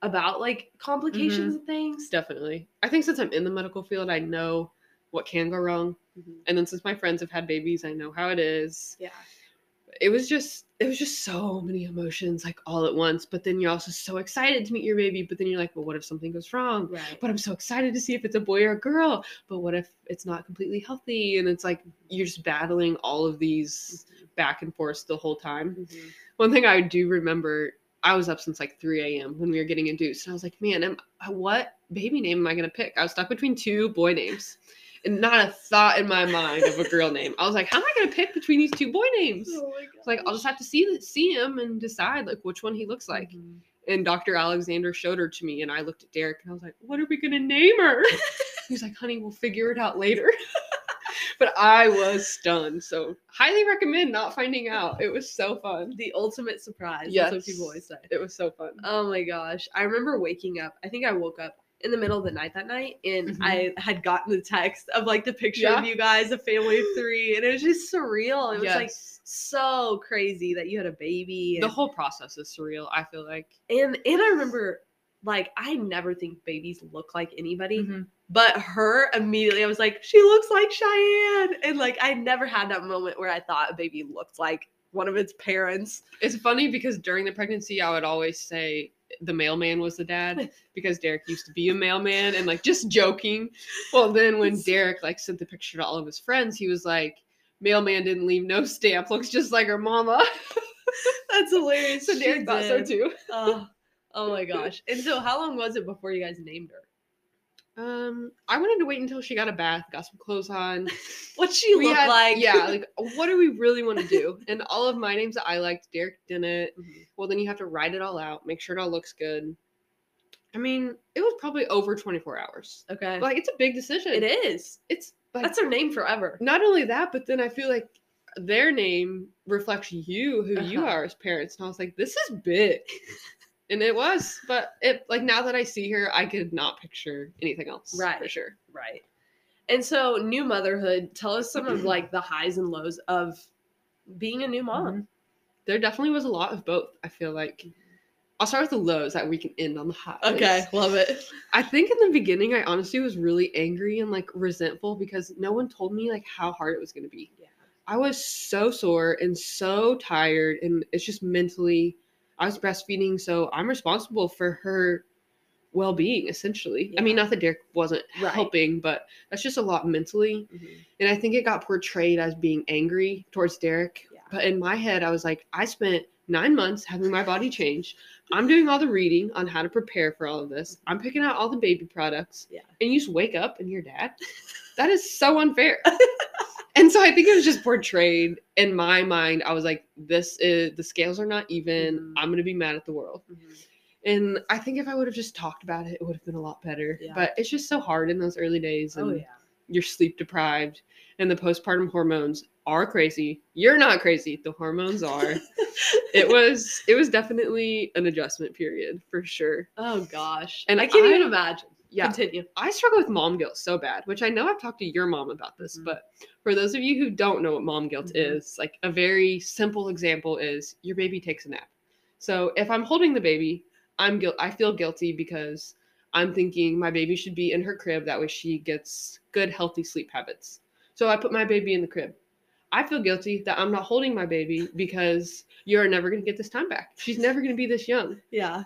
about like complications and things? Definitely. I think since I'm in the medical field, I know what can go wrong. Mhm. And then since my friends have had babies, I know how it is. Yeah. It was just it was just so many emotions like all at once but then you're also so excited to meet your baby but then you're like well what if something goes wrong? Right. but i'm so excited to see if it's a boy or a girl but what if it's not completely healthy? And it's like you're just battling all of these back and forth the whole time. Mhm. one thing i do remember i was up since like 3 a.m when we were getting induced and i was like man am, what baby name am i going to pick? I was stuck between two boy names not a thought in my mind of a girl name i was like how am i going to pick between these two boy names Oh like I'll just have to see see him and decide like which one he looks like. Mhm. And Dr. Alexander showed her to me, and I looked at Derek and I was like, "What are we gonna name her?" he was like, "Honey, we'll figure it out later." but I was stunned. So highly recommend not finding out. It was so fun. The ultimate surprise. That's what people always say. It was so fun. Oh my gosh. I remember waking up. I think I woke up in the middle of the night that night and Mhm. I had gotten the text of like the picture Yeah. of you guys, a family of three, and it was just surreal. It was like so crazy that you had a baby. the whole process is surreal. I feel like. and and I remember like I never think babies look like anybody. Mhm. But her immediately I was like, she looks like Cheyenne. And like I never had that moment where I thought a baby looked like one of its parents. It's funny because during the pregnancy, I would always say the mailman was the dad because Derek used to be a mailman and like just joking. Well, then when Derek like sent the picture to all of his friends, he was like, "Mailman didn't leave no stamp. Looks just like her mama." That's hilarious. so She Derek thought so too. Oh, oh my gosh. And so how long was it before you guys named her? Um, I wanted to wait until she got a bath, got some clothes on. What she We look had- like? yeah, like what do we really want to do? And all of my names that I liked, Derek didn't. Mhm. Well, then you have to write it all out, make sure it all looks good. I mean, it was probably over 24 hours. Okay. Like it's a big decision. it is. It's like That's her name forever. not only that, but then I feel like their name reflects you, who you Uh-huh. are as parents. And I was like, this is big. and it was, but it like now that I see her, I could not picture anything else. right For sure. Right. And so new motherhood, tell us some of like the highs and lows of being a new mom. Mhm. There definitely was a lot of both, I feel like. I'll start with the lows that we can end on the highs. Okay, love it. I think in the beginning I honestly was really angry and like resentful because no one told me like how hard it was gonna be. Yeah. I was so sore and so tired and it's just mentally I was breastfeeding, so I'm responsible for her well being essentially. I mean not that Derek wasn't Right. helping, but that's just a lot mentally. Mhm. And I think it got portrayed as being angry towards Derek. Yeah. But in my head, I was like, I spent nine months having my body change. I'm doing all the reading on how to prepare for all of this. I'm picking out all the baby products. Yeah. And you just wake up and you're dad. That is so unfair. and so I think it was just portrayed in my mind. I was like, this is the scales are not even. Mhm. I'm gonna be mad at the world. Mhm. And I think if I would have just talked about it, it would have been a lot better. Yeah. But it's just so hard in those early days. And Oh yeah. you're sleep deprived and the postpartum hormones are crazy you're not crazy the hormones are it was it was definitely an adjustment period for sure Oh gosh. And And I can't I- even imagine. Yeah Continue. i struggle with mom guilt so bad which i know i've talked to your mom about this Mhm. but for those of you who don't know what mom guilt Mhm. is like a very simple example is your baby takes a nap so if i'm holding the baby i'm guilt i feel guilty because i'm thinking my baby should be in her crib that way she gets good healthy sleep habits so i put my baby in the crib i feel guilty that i'm not holding my baby because you're never going to get this time back she's never going to be this young Yeah.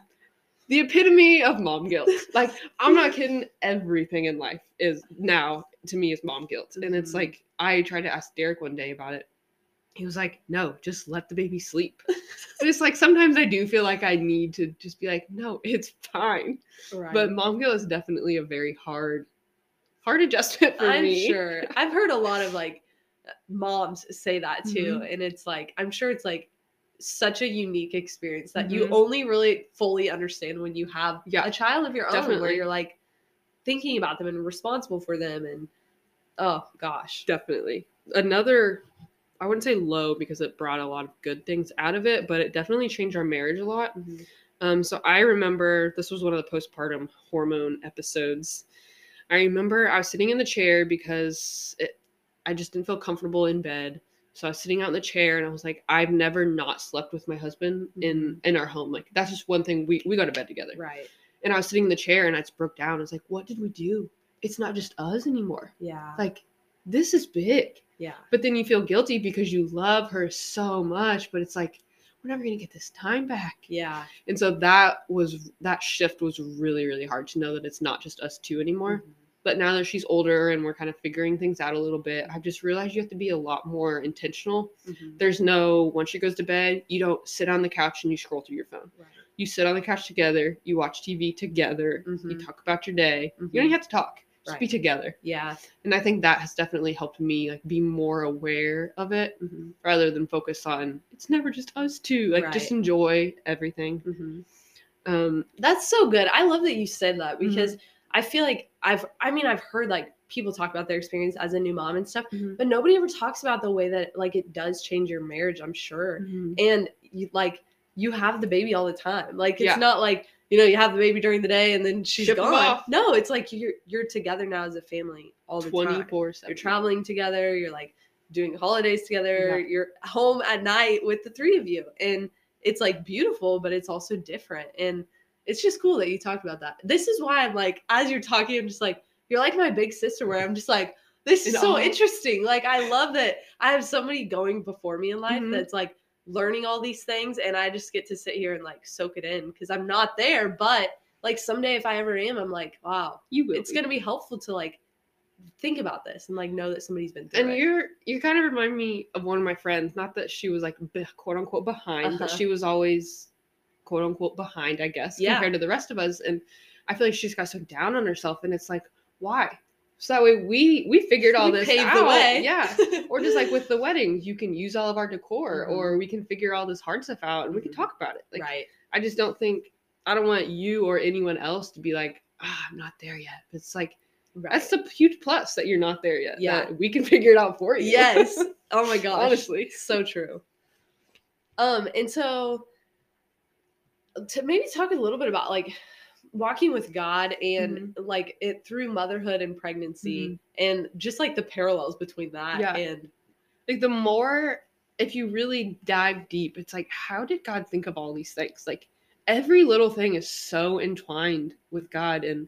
The epitome of mom guilt. Like, I'm not kidding. Everything in life is now to me is mom guilt. And it's Mhm. like, I tried to ask Derek one day about it. He was like, no, just let the baby sleep. and it's like, sometimes I do feel like I need to just be like, no, it's fine. Right. But mom guilt is definitely a very hard, hard adjustment for me. I'm me. sure. I've heard a lot of like moms say that too. Mhm. And it's like, I'm sure it's like such a unique experience that you Mhm. only really fully understand when you have Yeah, a child of your own where you're like thinking about them and responsible for them. And oh gosh. Definitely. Another, I wouldn't say low because it brought a lot of good things out of it, but it definitely changed our marriage a lot. Mhm. Um, so I remember this was one of the postpartum hormone episodes. I remember I was sitting in the chair because it, I just didn't feel comfortable in bed. So I was sitting out in the chair and I was like, I've never not slept with my husband in in our home. Like that's just one thing we we go to bed together. Right. And I was sitting in the chair and I just broke down. I was like, what did we do? It's not just us anymore. Yeah. Like this is big. Yeah. But then you feel guilty because you love her so much, but it's like we're never going to get this time back. Yeah. And so that was that shift was really really hard to know that it's not just us two anymore. Mhm. But now that she's older and we're kind of figuring things out a little bit, I've just realized you have to be a lot more intentional. Mhm. There's no once she goes to bed, you don't sit on the couch and you scroll through your phone. Right. You sit on the couch together, you watch TV together, you Mhm. talk about your day. You Mhm. don't even have to talk. Just be together. Yeah. And I think that has definitely helped me like be more aware of it Mhm. rather than focus on it's never just us two. Like just enjoy everything. Mhm. Um That's so good. I love that you said that Mhm. because I feel like I've I mean I've heard like people talk about their experience as a new mom and stuff, Mhm. but nobody ever talks about the way that like it does change your marriage, I'm sure. mhm. And you like you have the baby all the time. Like it's Yeah. not like you know you have the baby during the day and then she's Ship gone. No, it's like you're you're together now as a family all the time. 24 You're traveling together. You're like doing holidays together. Yeah. You're home at night with the three of you, and it's like beautiful, but it's also different. And it's just cool that you talked about that. This is why I'm like, as you're talking, I'm just like, you're like my big sister, where I'm just like, this is so interesting. Like I love that I have somebody going before me in life Mhm. that's like learning all these things, and I just get to sit here and like soak it in because I'm not there, but like someday if I ever am, I'm like, wow, You will. it's be. gonna be helpful to like think about this and like know that somebody's been through and it. you're you kind of remind me of one of my friends not that she was like quote unquote behind but Uh-huh. she was always quote unquote behind i guess Yeah. compared to the rest of us and i feel like she's got so down on herself and it's like why so that way we we figured all We this paved out the way. yeah or just like with the wedding you can use all of our decor or we can figure all this hard stuff out and we can Mhm. talk about it like right. i just don't think i don't want you or anyone else to be like ah, i'm not there yet it's like Right. that's a huge plus that you're not there yet. Yeah. that we can figure it out for you. yes. Oh my gosh. honestly. so true. Um, and so to maybe talk a little bit about like walking with God and Mm-hmm. like it through motherhood and pregnancy and just like the parallels between that Yeah. and Like the more, if you really dive deep, it's like, how did God think of all these things? Like every little thing is so entwined with God, and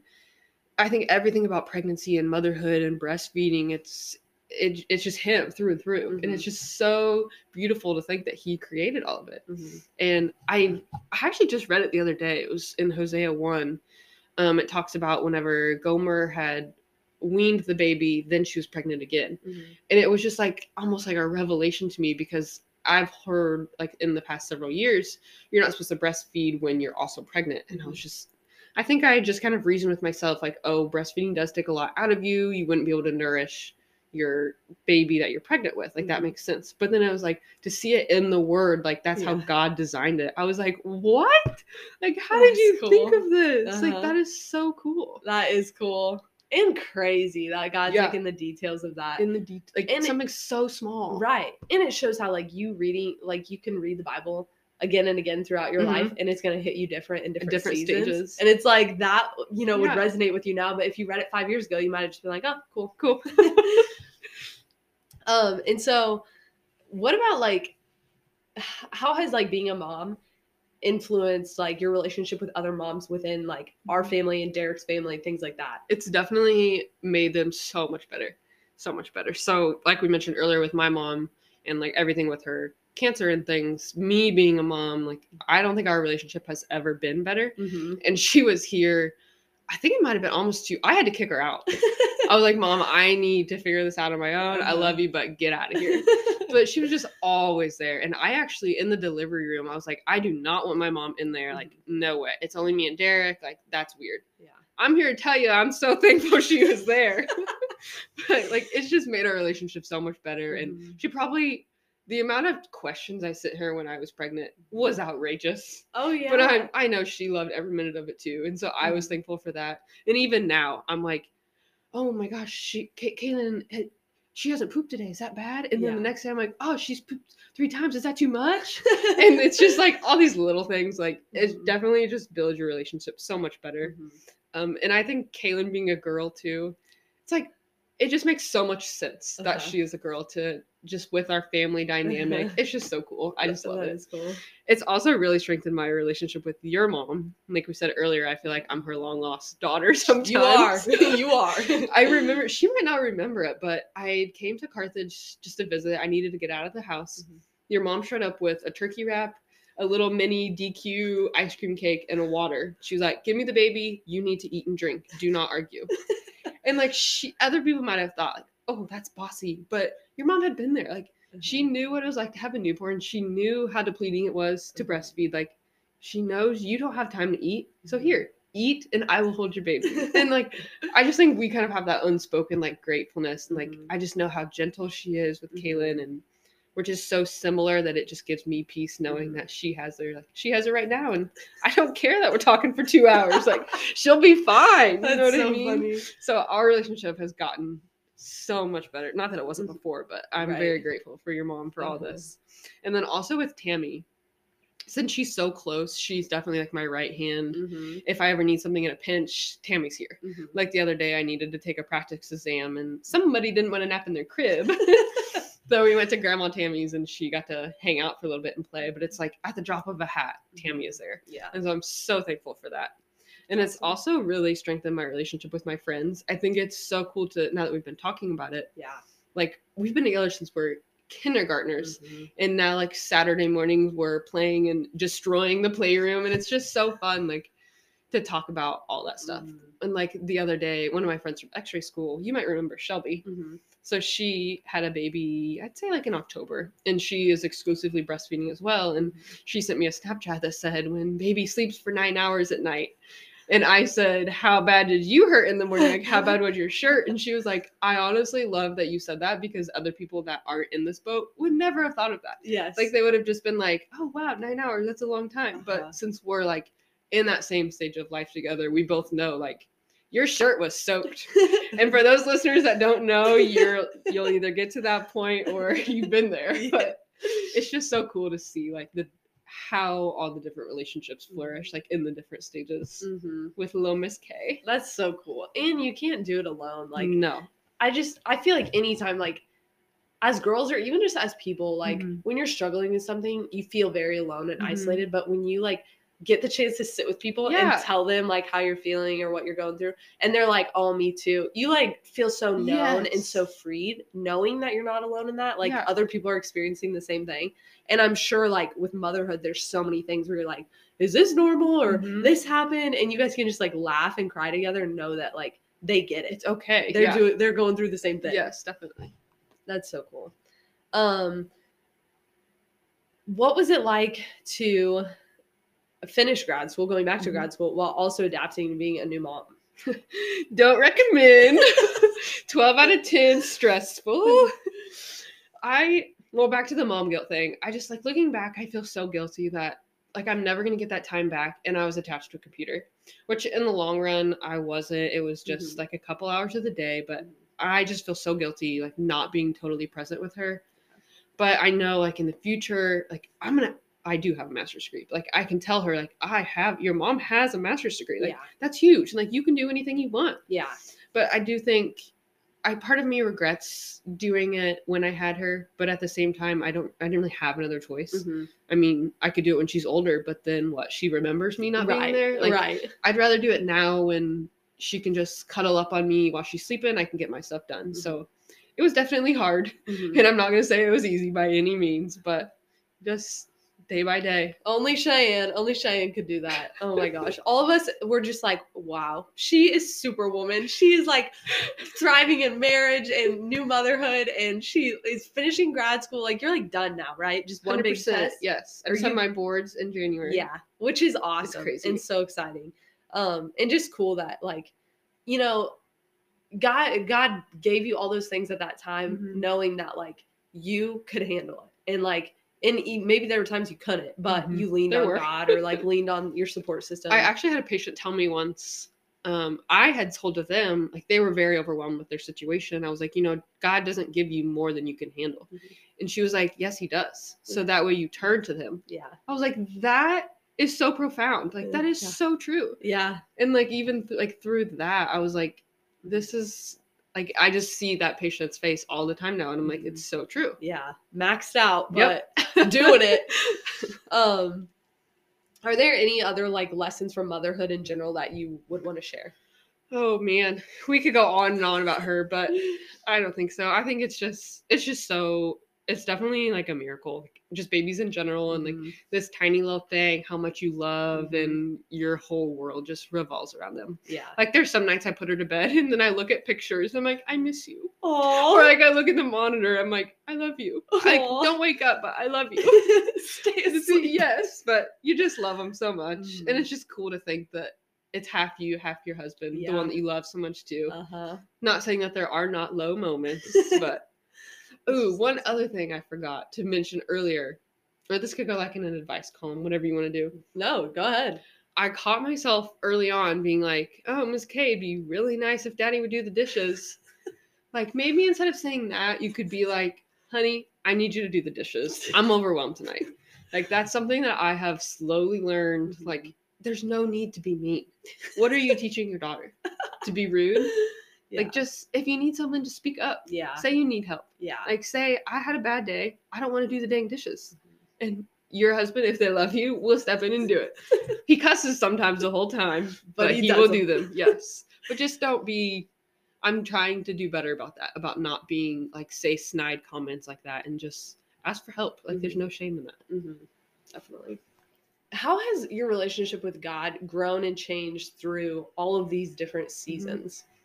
I think everything about pregnancy and motherhood and breastfeeding, it's it, it's just Him through and through, and it's Mhm. just so beautiful to think that He created all of it. Mhm. and I I actually just read it the other day. It was in Hosea one. Um, it talks about whenever Gomer had weaned the baby, then she was pregnant again, Mhm. and it was just like almost like a revelation to me because I've heard like in the past several years you're not supposed to breastfeed when you're also pregnant, and I was just. I think I just kind of reasoned with myself, like, oh, breastfeeding does take a lot out of you. You wouldn't be able to nourish your baby that you're pregnant with. Like, that Mhm. makes sense. But then I was like, to see it in the word, like, that's how God designed it. I was like, what? Like, how did That's you think of this? Like, Uh-huh. that is so cool. That is cool. And crazy that God's Yeah. like in the details of that. In the de- like, And it- something so small. Right. And it shows how like you reading like you can read the Bible again and again throughout your Mhm. life and it's going to hit you different in different, different seasons. stages. And it's like that, you know, would resonate with you now, but if you read it 5 years ago, you might have just been like, "Oh, cool." Cool. Um and so what about like how has like being a mom influenced like your relationship with other moms within like our Mm-hmm. family and Derek's family, things like that? it's definitely made them so much better so much better so like we mentioned earlier with my mom and like everything with her cancer and things me being a mom like i don't think our relationship has ever been better Mm-hmm. and she was here i think it might have been almost two i had to kick her out i was like mom i need to figure this out on my own i Uh-huh. love you but get out of here but she was just always there and i actually in the delivery room i was like i do not want my mom in there like no way it's only me and derek like that's weird yeah. I'm here to tell you, I'm so thankful she was there. but like, it's just made our relationship so much better. And Mhm. she probably, the amount of questions I sent her when I was pregnant was outrageous. Oh yeah. But I, I know she loved every minute of it too, and so I was Mhm. thankful for that. And even now, I'm like, oh my gosh, she, Ka- Kaylin, had- she hasn't pooped today. Is that bad? And then the next day, I'm like, oh, she's pooped three times. Is that too much? and it's just like all these little things. Like it Mhm. definitely just builds your relationship so much better. Mhm. Um, and I think Kaylin being a girl too, it's like it just makes so much sense that Uh-huh. she is a girl to just with our family dynamic. it's just so cool. I just love That it. is cool. It's also really strengthened my relationship with your mom. Like we said earlier, I feel like I'm her long lost daughter sometimes. You are. you are. I remember she might not remember it, but I came to Carthage just to visit. I needed to get out of the house. Mhm. Your mom showed up with a turkey wrap, a little mini DQ ice cream cake, and a water. She was like, "Give me the baby. You need to eat and drink. Do not argue." And like she, other people might have thought, like, "Oh, that's bossy," but your mom had been there. Like she knew what it was like to have a newborn. She knew how depleting it was to Mhm. breastfeed. Like she knows you don't have time to eat, so here, eat, and I will hold your baby. and like I just think we kind of have that unspoken like gratefulness, and like Mhm. I just know how gentle she is with Mhm. Kaylin, and we're just so similar that it just gives me peace knowing Mhm. that she has her like she has her right now, and I don't care that we're talking for two hours. like she'll be fine. That's you know what so I mean? funny. So our relationship has gotten so much better. Not that it wasn't Mhm. before, but I'm Right. very grateful for your mom for all Uh-huh. this. And then also with Tammy, since she's so close, she's definitely like my right hand. Mhm, If I ever need something in a pinch, Tammy's here. mhm. Like the other day, I needed to take a practice exam, and somebody didn't want to nap in their crib. so we went to Grandma Tammy's, and she got to hang out for a little bit and play. But it's like at the drop of a hat, Tammy is there. yeah. And so I'm so thankful for that. And it's also really strengthened my relationship with my friends. I think it's so cool to now that we've been talking about it. Yeah. Like we've been together since we're kindergartners. Mhm. And now like Saturday mornings we're playing and destroying the playroom and it's just so fun like to talk about all that stuff. Mhm. And like the other day, one of my friends from X-ray school, you might remember Shelby. Mhm. So she had a baby, I'd say like in October, and she is exclusively breastfeeding as well. And she sent me a Snapchat that said, "When baby sleeps for nine hours at night." And I said, "How bad did you hurt in the morning? Like, how bad was your shirt?" And she was like, "I honestly love that you said that because other people that aren't in this boat would never have thought of that. Yes. Like they would have just been like, "Oh wow, nine hours, that's a long time." Uh-huh. But since we're like in that same stage of life together, we both know like your shirt was soaked. And for those listeners that don't know, you're you'll either get to that point or you've been there. But it's just so cool to see like the how all the different relationships flourish like in the different stages Mhm. with little Miss K. That's so cool. And you can't do it alone. Like no. I just I feel like anytime like as girls or even just as people, like Mhm. when you're struggling with something, you feel very alone and Mhm. isolated. But when you like get the chance to sit with people Yeah. and tell them like how you're feeling or what you're going through, and they're like, "Oh, me too," you like feel so known and so freed, knowing that you're not alone in that. Like Yeah. other people are experiencing the same thing, and I'm sure like with motherhood, there's so many things where you're like, "Is this normal?" or Mhm. "This happened," and you guys can just like laugh and cry together and know that like they get it. It's okay. They're yeah. doing they're going through the same thing. Yes, definitely. That's so cool. Um what was it like to finish grad school, going back to Mhm. grad school while also adapting to being a new mom? Don't recommend. 12 out of 10 stressful. I well back to the mom guilt thing. I just like looking back, I feel so guilty that like I'm never gonna get that time back and I was attached to a computer. Which in the long run I wasn't. It was just Mhm. like a couple hours of the day, but I just feel so guilty like not being totally present with her. But I know like in the future, like I'm gonna I do have a master's degree. Like I can tell her like I have your mom has a master's degree. Like yeah. that's huge. And like you can do anything you want. Yeah. But I do think I part of me regrets doing it when I had her, but at the same time I don't I didn't really have another choice. Mhm. I mean, I could do it when she's older, but then what? She remembers me not right. being there. Like right. I'd rather do it now when she can just cuddle up on me while she's sleeping. I can get my stuff done. Mhm. So it was definitely hard, Mhm. and I'm not gonna say it was easy by any means, but just day by day. Only Cheyenne, only Cheyenne could do that. Oh my gosh. All of us were just like, wow, she is superwoman. She is like thriving in marriage and new motherhood, and she is finishing grad school. Like, you're like done now, right? Just one big 100%, test. Yes, I Are just have you- my boards in January. Yeah, which is awesome crazy. and so exciting. Um, and just cool that like, you know, God God gave you all those things at that time, Mhm. knowing that like you could handle it, and like, and maybe there were times you couldn't, but Mhm. you leaned There on were. God or like leaned on your support system. I actually had a patient tell me once. Um, I had told to them like they were very overwhelmed with their situation. I was like, you know, God doesn't give you more than you can handle, Mhm. and she was like, yes, He does. So that way you turn to Him. yeah, I was like, that is so profound. Like that is Yeah. so true. yeah, And like even th- like through that, I was like, this is like I just see that patient's face all the time now, and I'm like, Mhm. it's so true. Yeah, maxed out, Yep. but doing it. Um, are there any other like lessons from motherhood in general that you would want to share? Oh man, we could go on and on about her, but I don't think so. I think it's just it's just so it's definitely like a miracle. Just babies in general and like Mhm. this tiny little thing, how much you love Mhm. and your whole world just revolves around them. yeah. Like there's some nights I put her to bed and then I look at pictures and I'm like, I miss you. Oh, Or like I look at the monitor, I'm like, I love you. Like don't wake up, but I love you. stay asleep. yes, but you just love them so much. Mhm. And it's just cool to think that it's half you, half your husband, the one that you love so much too. Uh huh. Not saying that there are not low moments, but ooh, one other thing I forgot to mention earlier, or this could go like in an advice column, whatever you want to do. No, go ahead. I caught myself early on being like, "Oh, Miss K, it'd be really nice if Daddy would do the dishes." like maybe instead of saying that, you could be like, "Honey, I need you to do the dishes. I'm overwhelmed tonight." Like that's something that I have slowly learned. Like, mm-hmm. there's no need to be mean. What are you teaching your daughter? To be rude? Yeah. Like, just if you need something, just speak up. yeah, Say you need help. yeah, Like, say I had a bad day. I don't want to do the dang dishes. And your husband, if they love you, will step in and do it. he cusses sometimes the whole time, but, But he he, will do them. Yes, but just don't be. I'm trying to do better about that. About not being like say snide comments like that, and just ask for help. Like there's Mhm. no shame in that. hmm definitely. How has your relationship with God grown and changed through all of these different seasons? I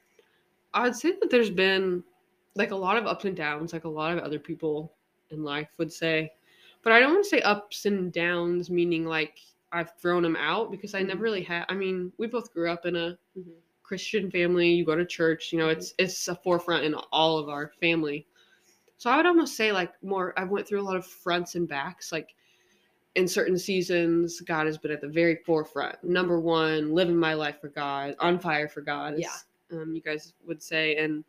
would say that there's been like a lot of ups and downs, like a lot of other people in life would say. But I don't want to say ups and downs, meaning like I've thrown them out because I never Mhm. really had. I mean, we both grew up in a Mhm. Christian family. You go to church, you know, Mhm. it's it's a forefront in all of our family. So I would almost say like more. I went through a lot of fronts and backs, like. In certain seasons, God has been at the very forefront. Number one, living my life for God, on fire for God. Yeah. Um, you guys would say, and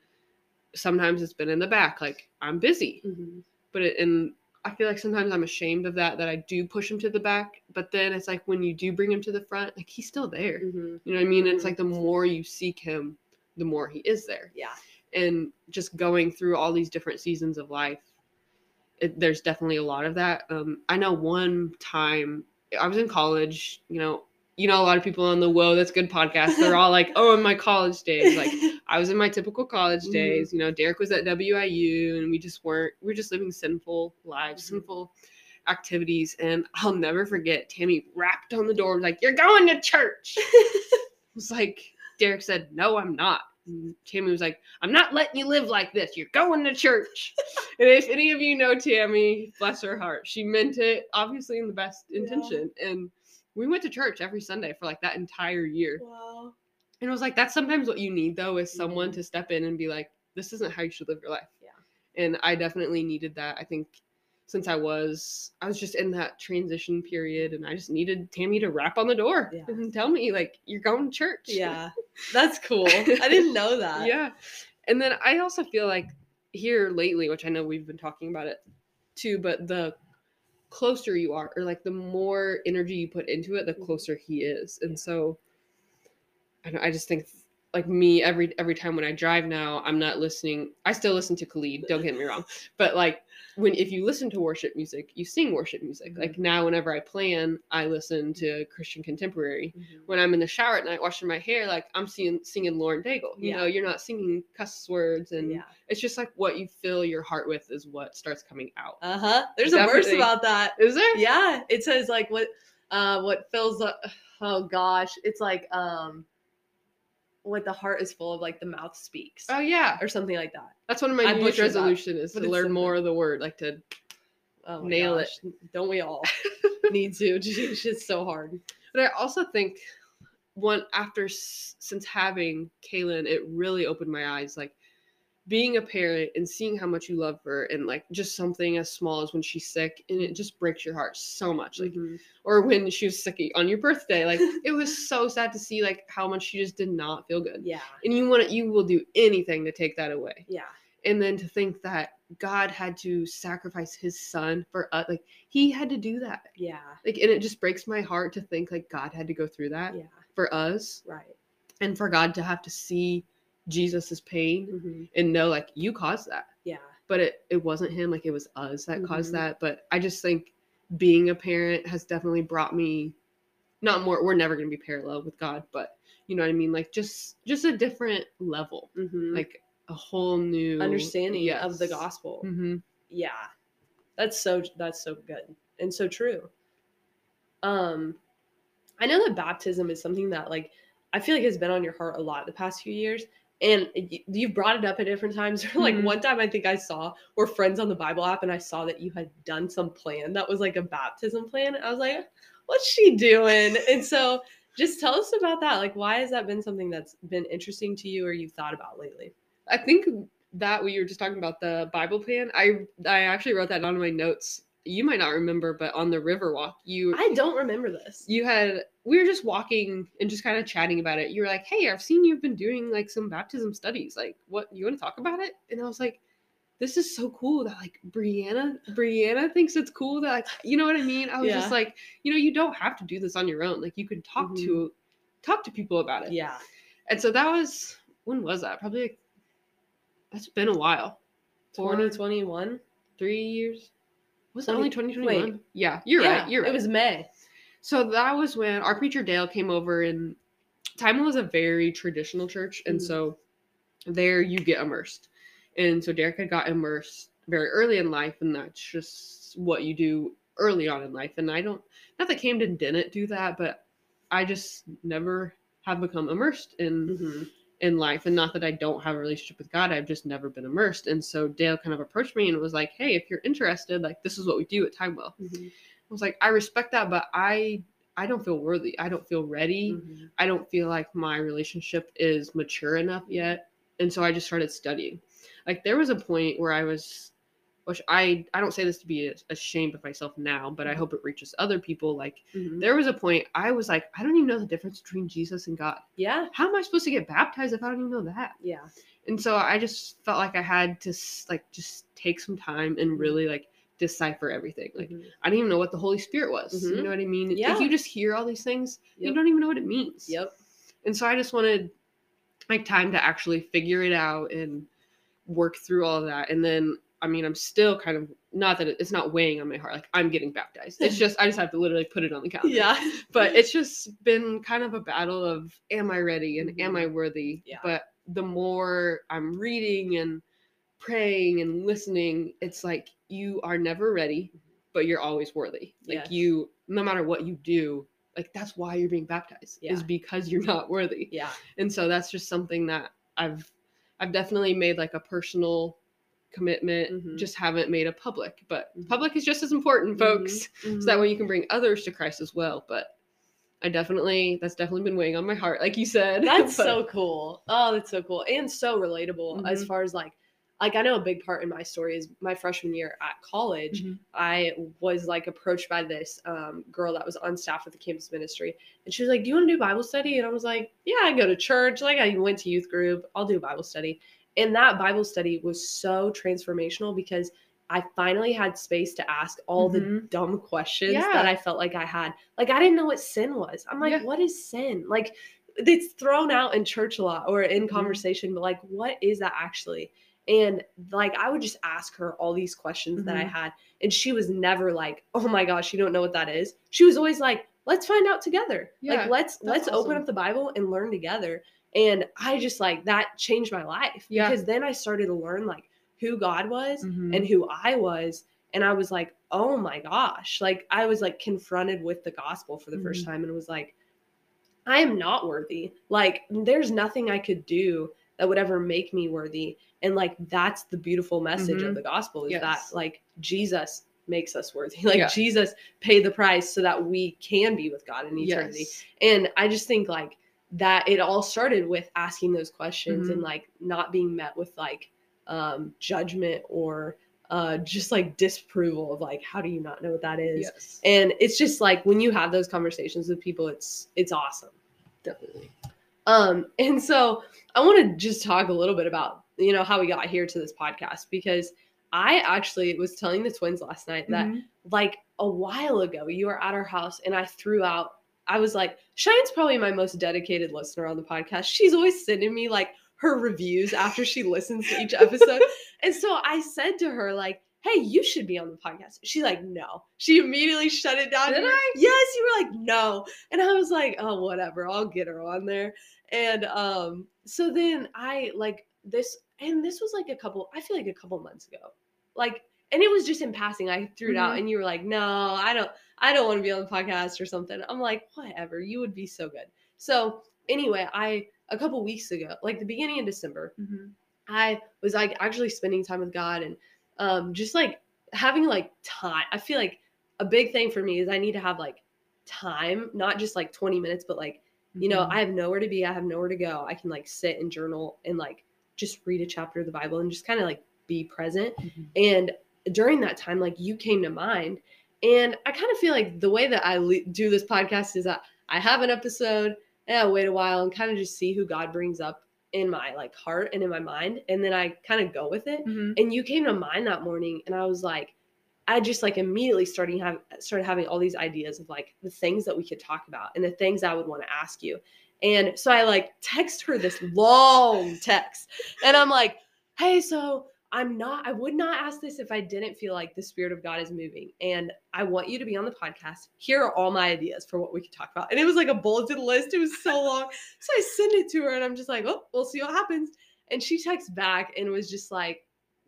sometimes it's been in the back, like I'm busy. Mm-hmm. But it, and I feel like sometimes I'm ashamed of that, that I do push him to the back. But then it's like when you do bring him to the front, like he's still there. Mm-hmm. You know what I mean? It's Mhm. like the more you seek him, the more he is there. Yeah. And just going through all these different seasons of life, it, there's definitely a lot of that. Um, I know one time I was in college, you know, you know, a lot of people on the Whoa, that's good podcast. They're all like, oh, in my college days. Like, I was in my typical college Mhm. days. You know, Derek was at WIU, and we just weren't. We are just living sinful lives, Mhm. sinful activities. And I'll never forget. Tammy rapped on the door, like, "You're going to church." it was like Derek said, "No, I'm not." And Tammy was like, "I'm not letting you live like this. You're going to church." and if any of you know Tammy, bless her heart, she meant it obviously in the best Yeah. intention. And we went to church every Sunday for like that entire year. wow. And it was like that's sometimes what you need though is someone Mhm. to step in and be like, this isn't how you should live your life. Yeah. And I definitely needed that. I think since I was I was just in that transition period and I just needed Tammy to rap on the door Yeah. and tell me like you're going to church. Yeah, that's cool. I didn't know that. yeah. And then I also feel like here lately, which I know we've been talking about it too, but the closer you are, or like the more energy you put into it, the Mhm. closer he is. And so I, I just think like me every every time when I drive now, I'm not listening. I still listen to Khalid. Don't get me wrong, but like when if you listen to worship music, you sing worship music. Mhm. Like now, whenever I plan, I listen to Christian contemporary Mhm. when I'm in the shower at night washing my hair, like I'm seeing singing Lauren Daigle. You Yeah. know, you're not singing cuss words, and Yeah. it's just like what you fill your heart with is what starts coming out. Uh huh. There's a verse about that. Is there? Yeah, it says like what uh what fills up oh gosh, it's like um what the heart is full of like the mouth speaks Oh yeah, or something like that. that's one of my I New Year's resolution is to learn something. more of the word, like to. Oh Nail it. Don't we all need to? It's just so hard. But I also think one after since having Kaylin, it really opened my eyes. Like being a parent and seeing how much you love her, and like just something as small as when she's sick, and it just breaks your heart so much. Like Mhm. or when she was sick on your birthday. Like it was so sad to see like how much she just did not feel good. Yeah. And you want to, you will do anything to take that away. Yeah. And then to think that God had to sacrifice his son for us, like he had to do that. Yeah. Like and it just breaks my heart to think like God had to go through that Yeah. for us Right. and for God to have to see Jesus's pain Mhm. and know like you caused that. Yeah. But it, it wasn't him, like it was us that caused Mhm. that. But I just think being a parent has definitely brought me not more we're never gonna be parallel with God, but you know what I mean? Like just just a different level. Mhm. Like a whole new understanding of the Yes. gospel. hmm Yeah. That's so that's so good and so true. Um I know that baptism is something that like I feel like has been on your heart a lot the past few years and you've brought it up at different times. like Mhm. one time I think I saw we're friends on the Bible app and I saw that you had done some plan that was like a baptism plan. I was like, what's she doing? And so just tell us about that. Like why has that been something that's been interesting to you or you've thought about lately? I think that what you were just talking about the Bible plan. I I actually wrote that down in my notes. You might not remember, but on the river walk, you I don't remember this. you had we were just walking and just kind of chatting about it. You were like, "Hey, I've seen you've been doing like some baptism studies. Like, what you want to talk about it?" And I was like, "This is so cool that like Brianna, Brianna thinks it's cool that like you know what I mean." I was Yeah. just like, you know, you don't have to do this on your own. Like, you can talk to mm-hmm. talk to people about it. Yeah. And so that was when was that? Probably like, that's been a while. Four, 2021. three years. Was it only 2021? wait. Yeah, you're Yeah, right. You're right. It was May. So that was when our preacher Dale came over, and Timewell was a very traditional church, and Mhm. so there you get immersed. And so Derek had got immersed very early in life, and that's just what you do early on in life. And I don't, not that Camden didn't do that, but I just never have become immersed in Mhm. In life and not that i don't have a relationship with god i've just never been immersed. And so dale kind of approached me and was like hey if you're interested like this is what we do at Timewell. Mhm. i was like i respect that but i i don't feel worthy. I don't feel ready. Mhm. i don't feel like my relationship is mature enough yet. And so i just started studying. Like there was a point where i was which i i don't say this to be ashamed of myself now but i hope it reaches other people like Mhm. there was a point i was like i don't even know the difference between jesus and god Yeah. how am I supposed to get baptized if I don't even know that? Yeah. And so I just felt like I had to like just take some time and really like decipher everything. Like Mhm. I didn't even know what the Holy Spirit was. You Mhm. know what I mean? Yeah. If you just hear all these things, you don't even know what it means. Yep. And so I just wanted like time to actually figure it out and work through all of that. And then I mean, I'm still kind of not that it, it's not weighing on my heart. Like I'm getting baptized. It's just I just have to literally put it on the calendar Yeah. but it's just been kind of a battle of am I ready and am. I mm-hmm. worthy? Yeah. But the more I'm reading and praying and listening, it's like you are never ready, but you're always worthy. Like Yes. you, no matter what you do, like that's why you're being baptized Yeah. is because you're not worthy. Yeah. And so that's just something that I've I've definitely made like a personal commitment. Mhm. Just haven't made a public, but Mhm. public is just as important, folks Mhm. so that way you can bring others to Christ as well. But I definitely that's definitely been weighing on my heart, like you said. That's But- so cool. Oh, that's so cool and so relatable as Mhm. far as like like I know a big part in my story is my freshman year at college. I was like approached by this um, girl that was on staff with the campus ministry, and she was like, "Do you want to do Bible study?" And I was like, "Yeah, I go to church. Like I went to youth group. I'll do Bible study." And that Bible study was so transformational because I finally had space to ask all the Mhm. dumb questions Yeah. that I felt like I had. Like I didn't know what sin was. I'm like, Yeah. what is sin? Like it's thrown out in church a lot or in Mhm. conversation, but like what is that actually? And like I would just ask her all these questions that I Mhm. had, and she was never like, "Oh my gosh, you don't know what that is." She was always like, "Let's find out together. Yeah, like let's let's open up the Bible and learn together." And I just like that changed my life Yeah. because then I started to learn like who God was Mhm. and who I was. And I was like, oh my gosh. Like I was like confronted with the gospel for the first Mhm. time and was like, I am not worthy. Like there's nothing I could do that would ever make me worthy. And like that's the beautiful message of Mhm. the gospel is that like Jesus makes us worthy. Like Yeah. Jesus paid the price so that we can be with God in eternity. yes. And I just think like that it all started with asking those questions Mhm. and like not being met with like um judgment or uh just like disapproval of like how do you not know what that is? Yes. And it's just like when you have those conversations with people it's it's awesome. Definitely. Um and so I want to just talk a little bit about you know how we got here to this podcast because I actually was telling the twins last night that Mhm. like a while ago you were at our house and I threw out I was like Cheyenne's probably my most dedicated listener on the podcast. She's always sending me like her reviews after she listens to each episode. and so I said to her, like, hey, you should be on the podcast. She's like, no. She immediately shut it down. Did I? Yes, you were like, no. And I was like, oh, whatever. I'll get her on there. And um, so then I like this, and this was like a couple, I feel like a couple months ago. Like, and it was just in passing. I threw it out, Mhm. and you were like, no, I don't, I don't want to be on the podcast or something. I'm like, whatever. You would be so good. So anyway, I a couple weeks ago, like the beginning of December, I was like actually spending time with God and um just like having like time. I feel like a big thing for me is I need to have like time, not just like 20 minutes, but like, you know, Mhm. I have nowhere to be, I have nowhere to go. I can like sit and journal and like just read a chapter of the Bible and just kind of like be present. Mhm. And during that time, like you came to mind. And I kind of feel like the way that I le- do this podcast is that I have an episode and I wait a while and kind of just see who God brings up in my like heart and in my mind. And then I kind of go with it. Mhm. And you came to mind that morning and I was like, I just like immediately starting have started having all these ideas of like the things that we could talk about and the things I would want to ask you. And so I like text her this long text. And I'm like, hey, so I'm not, I would not ask this if I didn't feel like the Spirit of God is moving. And I want you to be on the podcast. Here are all my ideas for what we could talk about. And it was like a bulleted list. It was so long. So I send it to her and I'm just like, oh, we'll see what happens. And she texts back and was just like,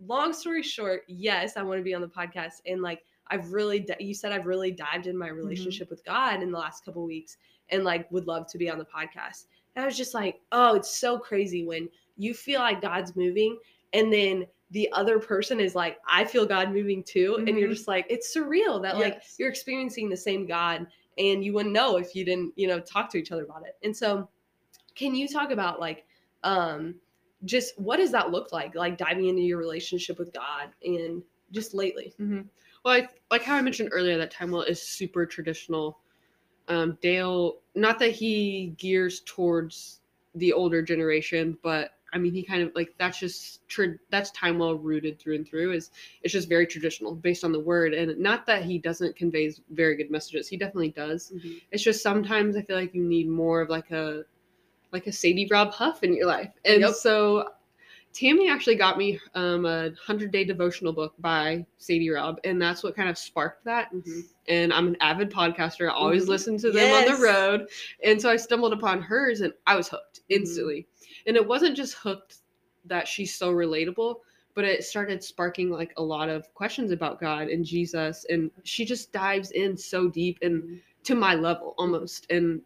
long story short, yes, I want to be on the podcast. And like, I've really, you said I've really dived in my mm-hmm. relationship with God in the last couple weeks and like would love to be on the podcast. And I was just like, oh, it's so crazy when you feel like God's moving and then the other person is like, I feel God moving too. And you're Mhm. just like, it's surreal that like you're experiencing the same God and you wouldn't know if you didn't, you know, talk to each other about it. And so can you talk about like um just what does that look like? Like diving into your relationship with God and just lately. Mhm. Well, I, like how I mentioned earlier, that Timewell is super traditional. Um, Dale, not that he gears towards the older generation, but I mean, he kind of like that's just tra- that's Timewell rooted through and through. Is it's just very traditional based on the word, and not that he doesn't convey very good messages. He definitely does. It's just sometimes I feel like you need more of like a like a Sadie Rob Huff in your life. And Yep. so Tammy actually got me um, a 100 day devotional book by Sadie Rob, and that's what kind of sparked that. Mhm. And I'm an avid podcaster. I always Mhm. listen to them on the road. And so I stumbled upon hers and I was hooked instantly. And it wasn't just hooked that she's so relatable, but it started sparking like a lot of questions about God and Jesus. And she just dives in so deep and Mhm. to my level almost. And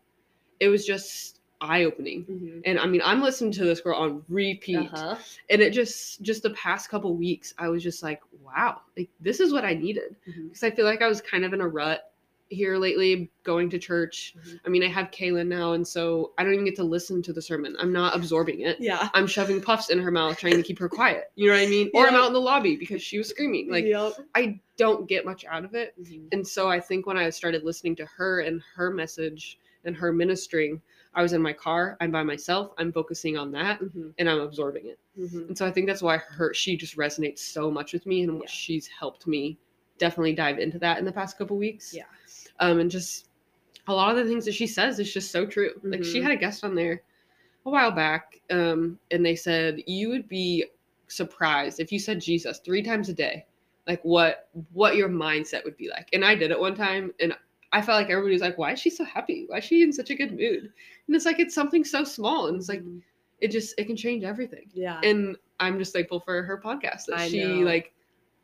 it was just eye opening. Mhm. And I mean, I'm listening to this girl on repeat. Uh-huh. And it just, just the past couple weeks, I was just like, wow, like this is what I needed. Because I feel like I was kind of in a rut here lately, going to church. Mhm. I mean, I have Kaylin now, and so I don't even get to listen to the sermon. I'm not absorbing it. Yeah. I'm shoving puffs in her mouth, trying to keep her quiet. You know what I mean? Or I'm out in the lobby because she was screaming. Like, yep. I don't get much out of it. Mhm. And so I think when I started listening to her and her message and her ministering, I was in my car, I'm by myself, I'm focusing on that, Mhm. and I'm absorbing it. Mhm. And so I think that's why her she just resonates so much with me and what Yeah. she's helped me definitely dive into that in the past couple weeks. Yeah. Um and just a lot of the things that she says is just so true. Like she Mhm. had a guest on there a while back, um, and they said you would be surprised if you said Jesus three times a day, like what what your mindset would be like. And I did it one time and I felt like everybody was like, Why is she so happy? Why is she in such a good mood? And it's like it's something so small and it's like Mhm. it just it can change everything yeah. and I'm just thankful for her podcast that I she know. like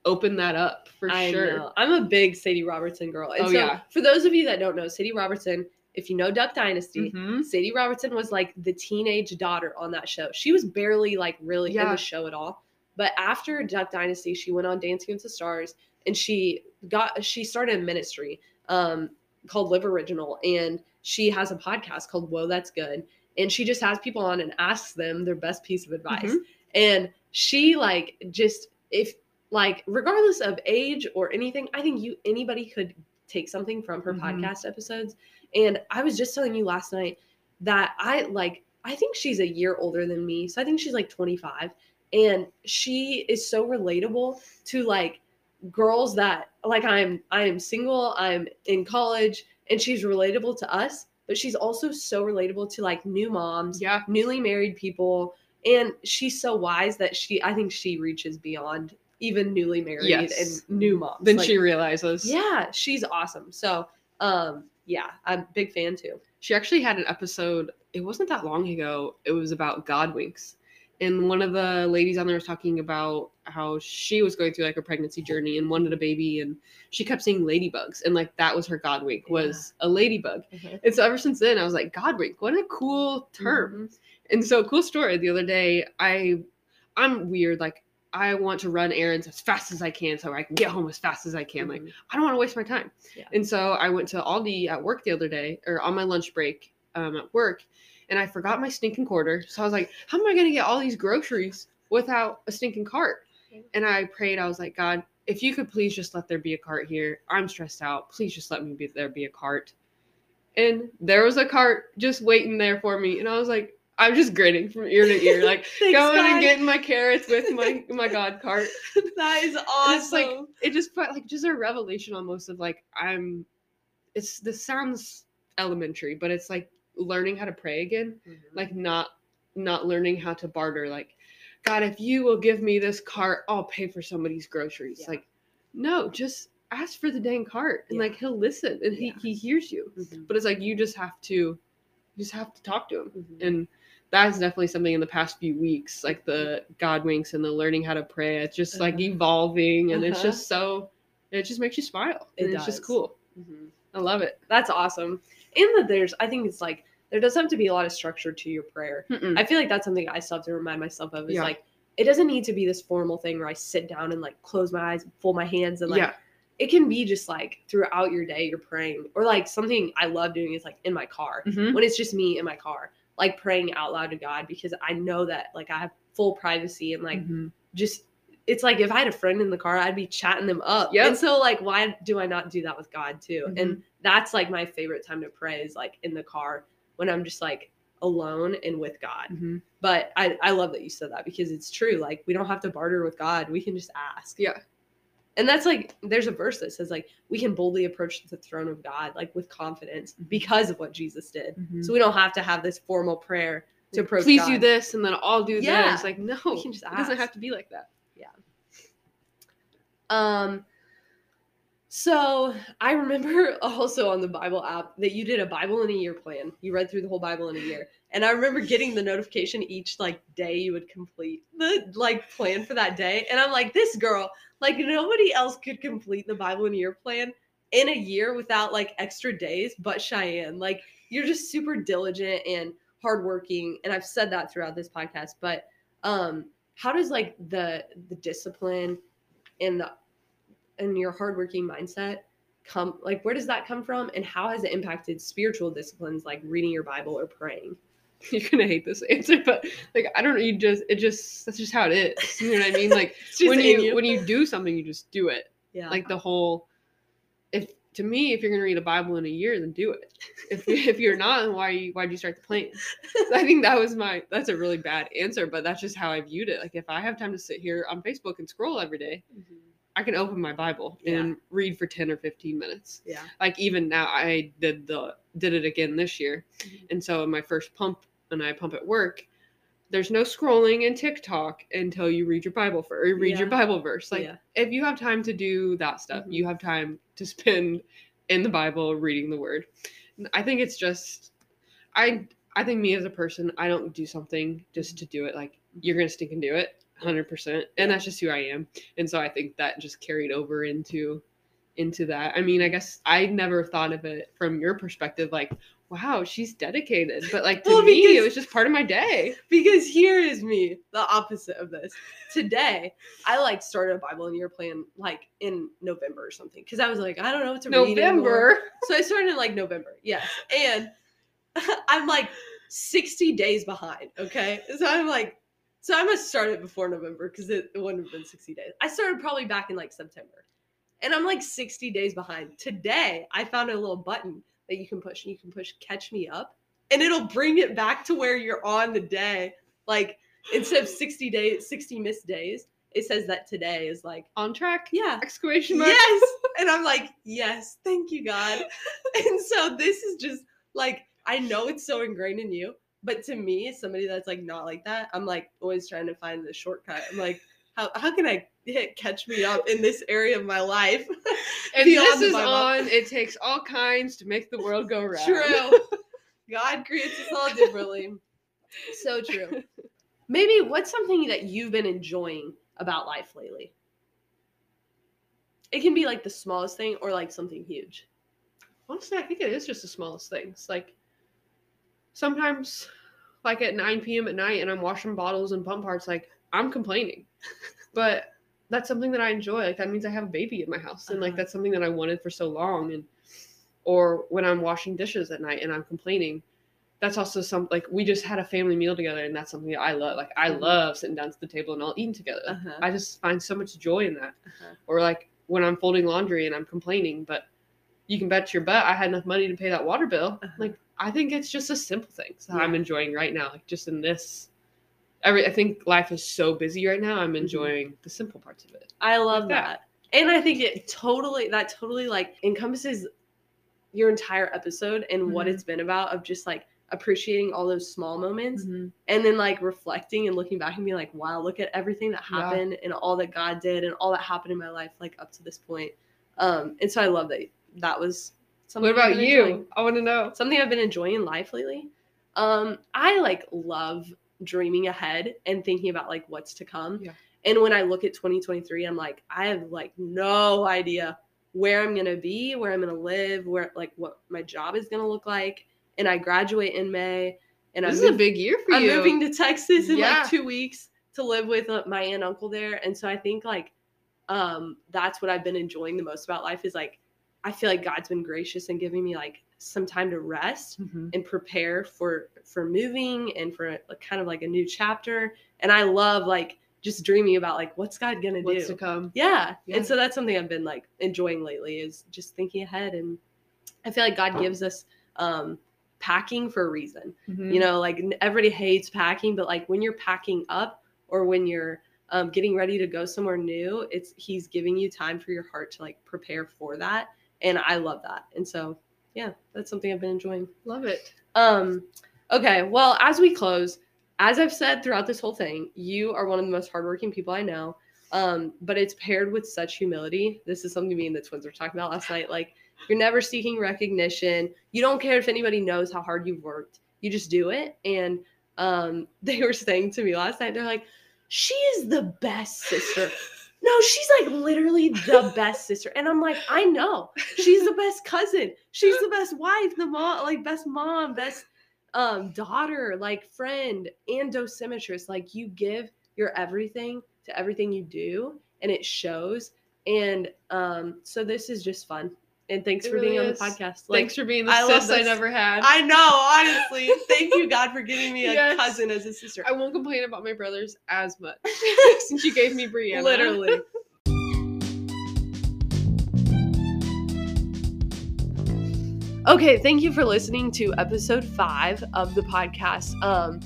opened that up for I sure. know. I'm a big Sadie Robertson girl. And Oh, so yeah. for those of you that don't know, Sadie Robertson, if you know Duck Dynasty, Mhm. Sadie Robertson was like the teenage daughter on that show. She was barely like really in the show at all. But after Duck Dynasty, she went on Dancing with the Stars and she got she started a ministry um called Live Original and she has a podcast called Whoa That's Good. And she just has people on and asks them their best piece of advice. Mhm. And she like just if like regardless of age or anything, I think you anybody could take something from her Mhm. podcast episodes. And I was just telling you last night that I like I think she's a year older than me. So I think she's like 25 and she is so relatable to like girls that like I'm I am single, I'm in college and she's relatable to us, but she's also so relatable to like new moms, Yeah. newly married people and she's so wise that she I think she reaches beyond even newly married Yes. and new mom. Then Like, she realizes. yeah, she's awesome. So, um, yeah, I'm a big fan too. She actually had an episode, it wasn't that long ago. It was about God winks. And one of the ladies on there was talking about how she was going through like a pregnancy journey and wanted a baby and she kept seeing ladybugs and like that was her God wink was a ladybug. And so ever since then I was like, God wink, what a cool term. Mhm. And so cool story. The other day, I I'm weird. Like I want to run errands as fast as I can so I can get home as fast as I can. Like Mhm. I don't want to waste my time. Yeah. And so I went to Aldi at work the other day, or on my lunch break um, at work, and I forgot my stinking quarter. So I was like, how am I going to get all these groceries without a stinking cart? And I prayed. I was like, God, if you could please just let there be a cart here. I'm stressed out. Please just let me be there be a cart. And there was a cart just waiting there for me. And I was like, I'm just grinning from ear to ear, like Thanks, going God. and getting my carrots with my my God cart. that is awesome. It's like it just felt like just a revelation almost of like I'm. It's this sounds elementary, but it's like learning how to pray again, Mhm. like not not learning how to barter. Like, God, if you will give me this cart, I'll pay for somebody's groceries. Yeah. Like, no, just ask for the dang cart, and Yeah. like he'll listen and he Yeah. he hears you. Mhm. But it's like you just have to, you just have to talk to him Mhm. and that's definitely something in the past few weeks like the god winks and the learning how to pray it's just like Uh-huh. evolving and it's Uh-huh. just so it just makes you smile It it's just cool Mhm. i love it That's awesome. And that there's, I think it's like there does have to be a lot of structure to your prayer. Mm-mm. I feel like that's something I still have to remind myself of. Is Yeah. like it doesn't need to be this formal thing where I sit down and like close my eyes, fold my hands, and like yeah it can be just like throughout your day you're praying, or like something I love doing is like in my car Mhm. when it's just me in my car, like praying out loud to God because I know that like I have full privacy and like Mhm. just it's like if I had a friend in the car, I'd be chatting them up. Yep. And so like why do I not do that with God too? Mhm. And that's like my favorite time to pray is like in the car when I'm just like alone and with God. Mhm. But I, I love that you said that because it's true. Like we don't have to barter with God. We can just ask. yeah And that's like there's a verse that says like we can boldly approach the throne of God like with confidence because of what Jesus did. Mhm. So we don't have to have this formal prayer to approach please God. do this and then i'll do Yeah. this like no We can just it doesn't have to be like that Yeah. Um so I remember also on the Bible app that you did a Bible in a year plan. You read through the whole Bible in a year. And I remember getting the notification each like day you would complete the like plan for that day. And I'm like, this girl, like nobody else could complete the Bible in a year plan in a year without like extra days but Cheyenne. Like you're just super diligent and hardworking. And I've said that throughout this podcast. But um how does like the the discipline and the and your hardworking mindset come like where does that come from and how has it impacted spiritual disciplines like reading your bible or praying you're gonna hate this answer but like i don't know you just it just that's just how it is. You know what i mean? Like when in you, when you do something you just do it. Yeah. Like the whole if to me if you're gonna read a bible in a year then do it. If, if you're not then why you why'd you start the plan? So i think that was my that's a really bad answer but that's just how i viewed it. Like if i have time to sit here on facebook and scroll every day Mhm. i can open my bible Yeah. and read for 10 or 15 minutes. Yeah. Like even now i did the did it again this year. Mhm. and so in my first pump and i pump at work there's no scrolling in tiktok until you read your bible for or read your bible verse. Like yeah. if you have time to do that stuff, Mhm. you have time to spend in the Bible reading the word. And I think it's just I I think me as a person, I don't do something just to do it. Like you're gonna stink and do it 100% and that's just who i am. And so i think that just carried over into into that. I mean i guess i never thought of it from your perspective like wow she's dedicated but like to Well, me it was just part of my day because here is me the opposite of this today i like started a bible in year plan like in november or something because i was like i don't know what to read november So I started in like November, yes. And I'm like 60 days behind, okay? So I'm like, so I must start it before November because it, it wouldn't have been 60 days. I started probably back in like September. And I'm like 60 days behind. Today, I found a little button that you can push and you can push catch me up and it'll bring it back to where you're on the day. Like instead of 60 days, 60 missed days, it says that today is like, on track yeah, exclamation mark Yes. And I'm like, yes, thank you, God. and so this is just like, I know it's so ingrained in you, But to me, as somebody that's like not like that, I'm like always trying to find the shortcut. I'm like, how how can I catch me up in this area of my life? And this is Bible. on. It takes all kinds to make the world go round. True. God creates us all differently. So true. Maybe what's something that you've been enjoying about life lately? It can be like the smallest thing or like something huge. Honestly, I think it is just the smallest things. Like sometimes, like at 9 p.m. at night, and I'm washing bottles and pump parts, like I'm complaining, but that's something that I enjoy. Like that means I have a baby in my house, and like Uh-huh. that's something that I wanted for so long. And or when I'm washing dishes at night and I'm complaining, that's also some like we just had a family meal together, and that's something that I love. Like I Mhm. love sitting down to the table and all eating together. Uh-huh. I just find so much joy in that Uh-huh. or like when I'm folding laundry and I'm complaining, but you can bet your butt I had enough money to pay that water bill. Uh-huh. Like I think it's just the simple things that I'm enjoying right now. Like just in this every I think life is so busy right now. Mm-hmm. I'm enjoying the simple parts of it. I love Like that. that. And I think it totally that totally like encompasses your entire episode and what Mhm. it's been about of just like appreciating all those small moments Mm-hmm. and then like reflecting and looking back and being like, wow, look at everything that Yeah. happened and all that God did and all that happened in my life like up to this point. Um and so I love that that was something What about you? enjoying. I want to know. Something I've been enjoying in life lately. Um I like love dreaming ahead and thinking about like what's to come. Yeah. And when I look at 2023, I'm like, I have like no idea where I'm gonna be, where I'm gonna live, where like what my job is gonna look like. And I graduate in May, and This I'm is a big year for I'm you. moving to Texas in Yeah. like two weeks to live with uh, my aunt and uncle there. And so I think like um that's what I've been enjoying the most about life is like I feel like God's been gracious and giving me like some time to rest Mhm. and prepare for for moving and for a, kind of like a new chapter and i love like just dreaming about like what's god gonna What's do to come? yeah. Yeah. and so that's something i've been like enjoying lately is just thinking ahead and i feel like god gives us um packing for a reason Mhm. you know like everybody hates packing but like when you're packing up or when you're um, getting ready to go somewhere new it's he's giving you time for your heart to like prepare for that and i love that and so yeah that's something i've been enjoying love it. um, okay, well, as we close, as I've said throughout this whole thing, you are one of the most hardworking people I know. Um, but it's paired with such humility. This is something me and the twins were talking about last night. Like, you're never seeking recognition. You don't care if anybody knows how hard you've worked. You just do it. And um, they were saying to me last night, they're like, she is the best sister. No, she's like literally the best sister. And I'm like, I know. She's the best cousin. She's the best wife, the mom, like best mom, best um daughter, like friend, and dosimetrist. Like you give your everything to everything you do, and it shows. And um, so this is just fun. And thanks It for being really on the podcast. Like, Thanks for being the I sis I never had. I know, honestly. Thank you, God, for giving me a Yes. cousin as a sister. I won't complain about my brothers as much since you gave me Brianna. Literally. Okay, thank you for listening to episode five of the podcast. Um,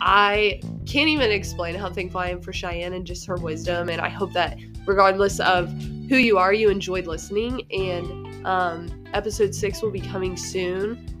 I can't even explain how thankful I am for Cheyenne and just her wisdom. And I hope that regardless of who you are, you enjoyed listening. And um, episode six will be coming soon.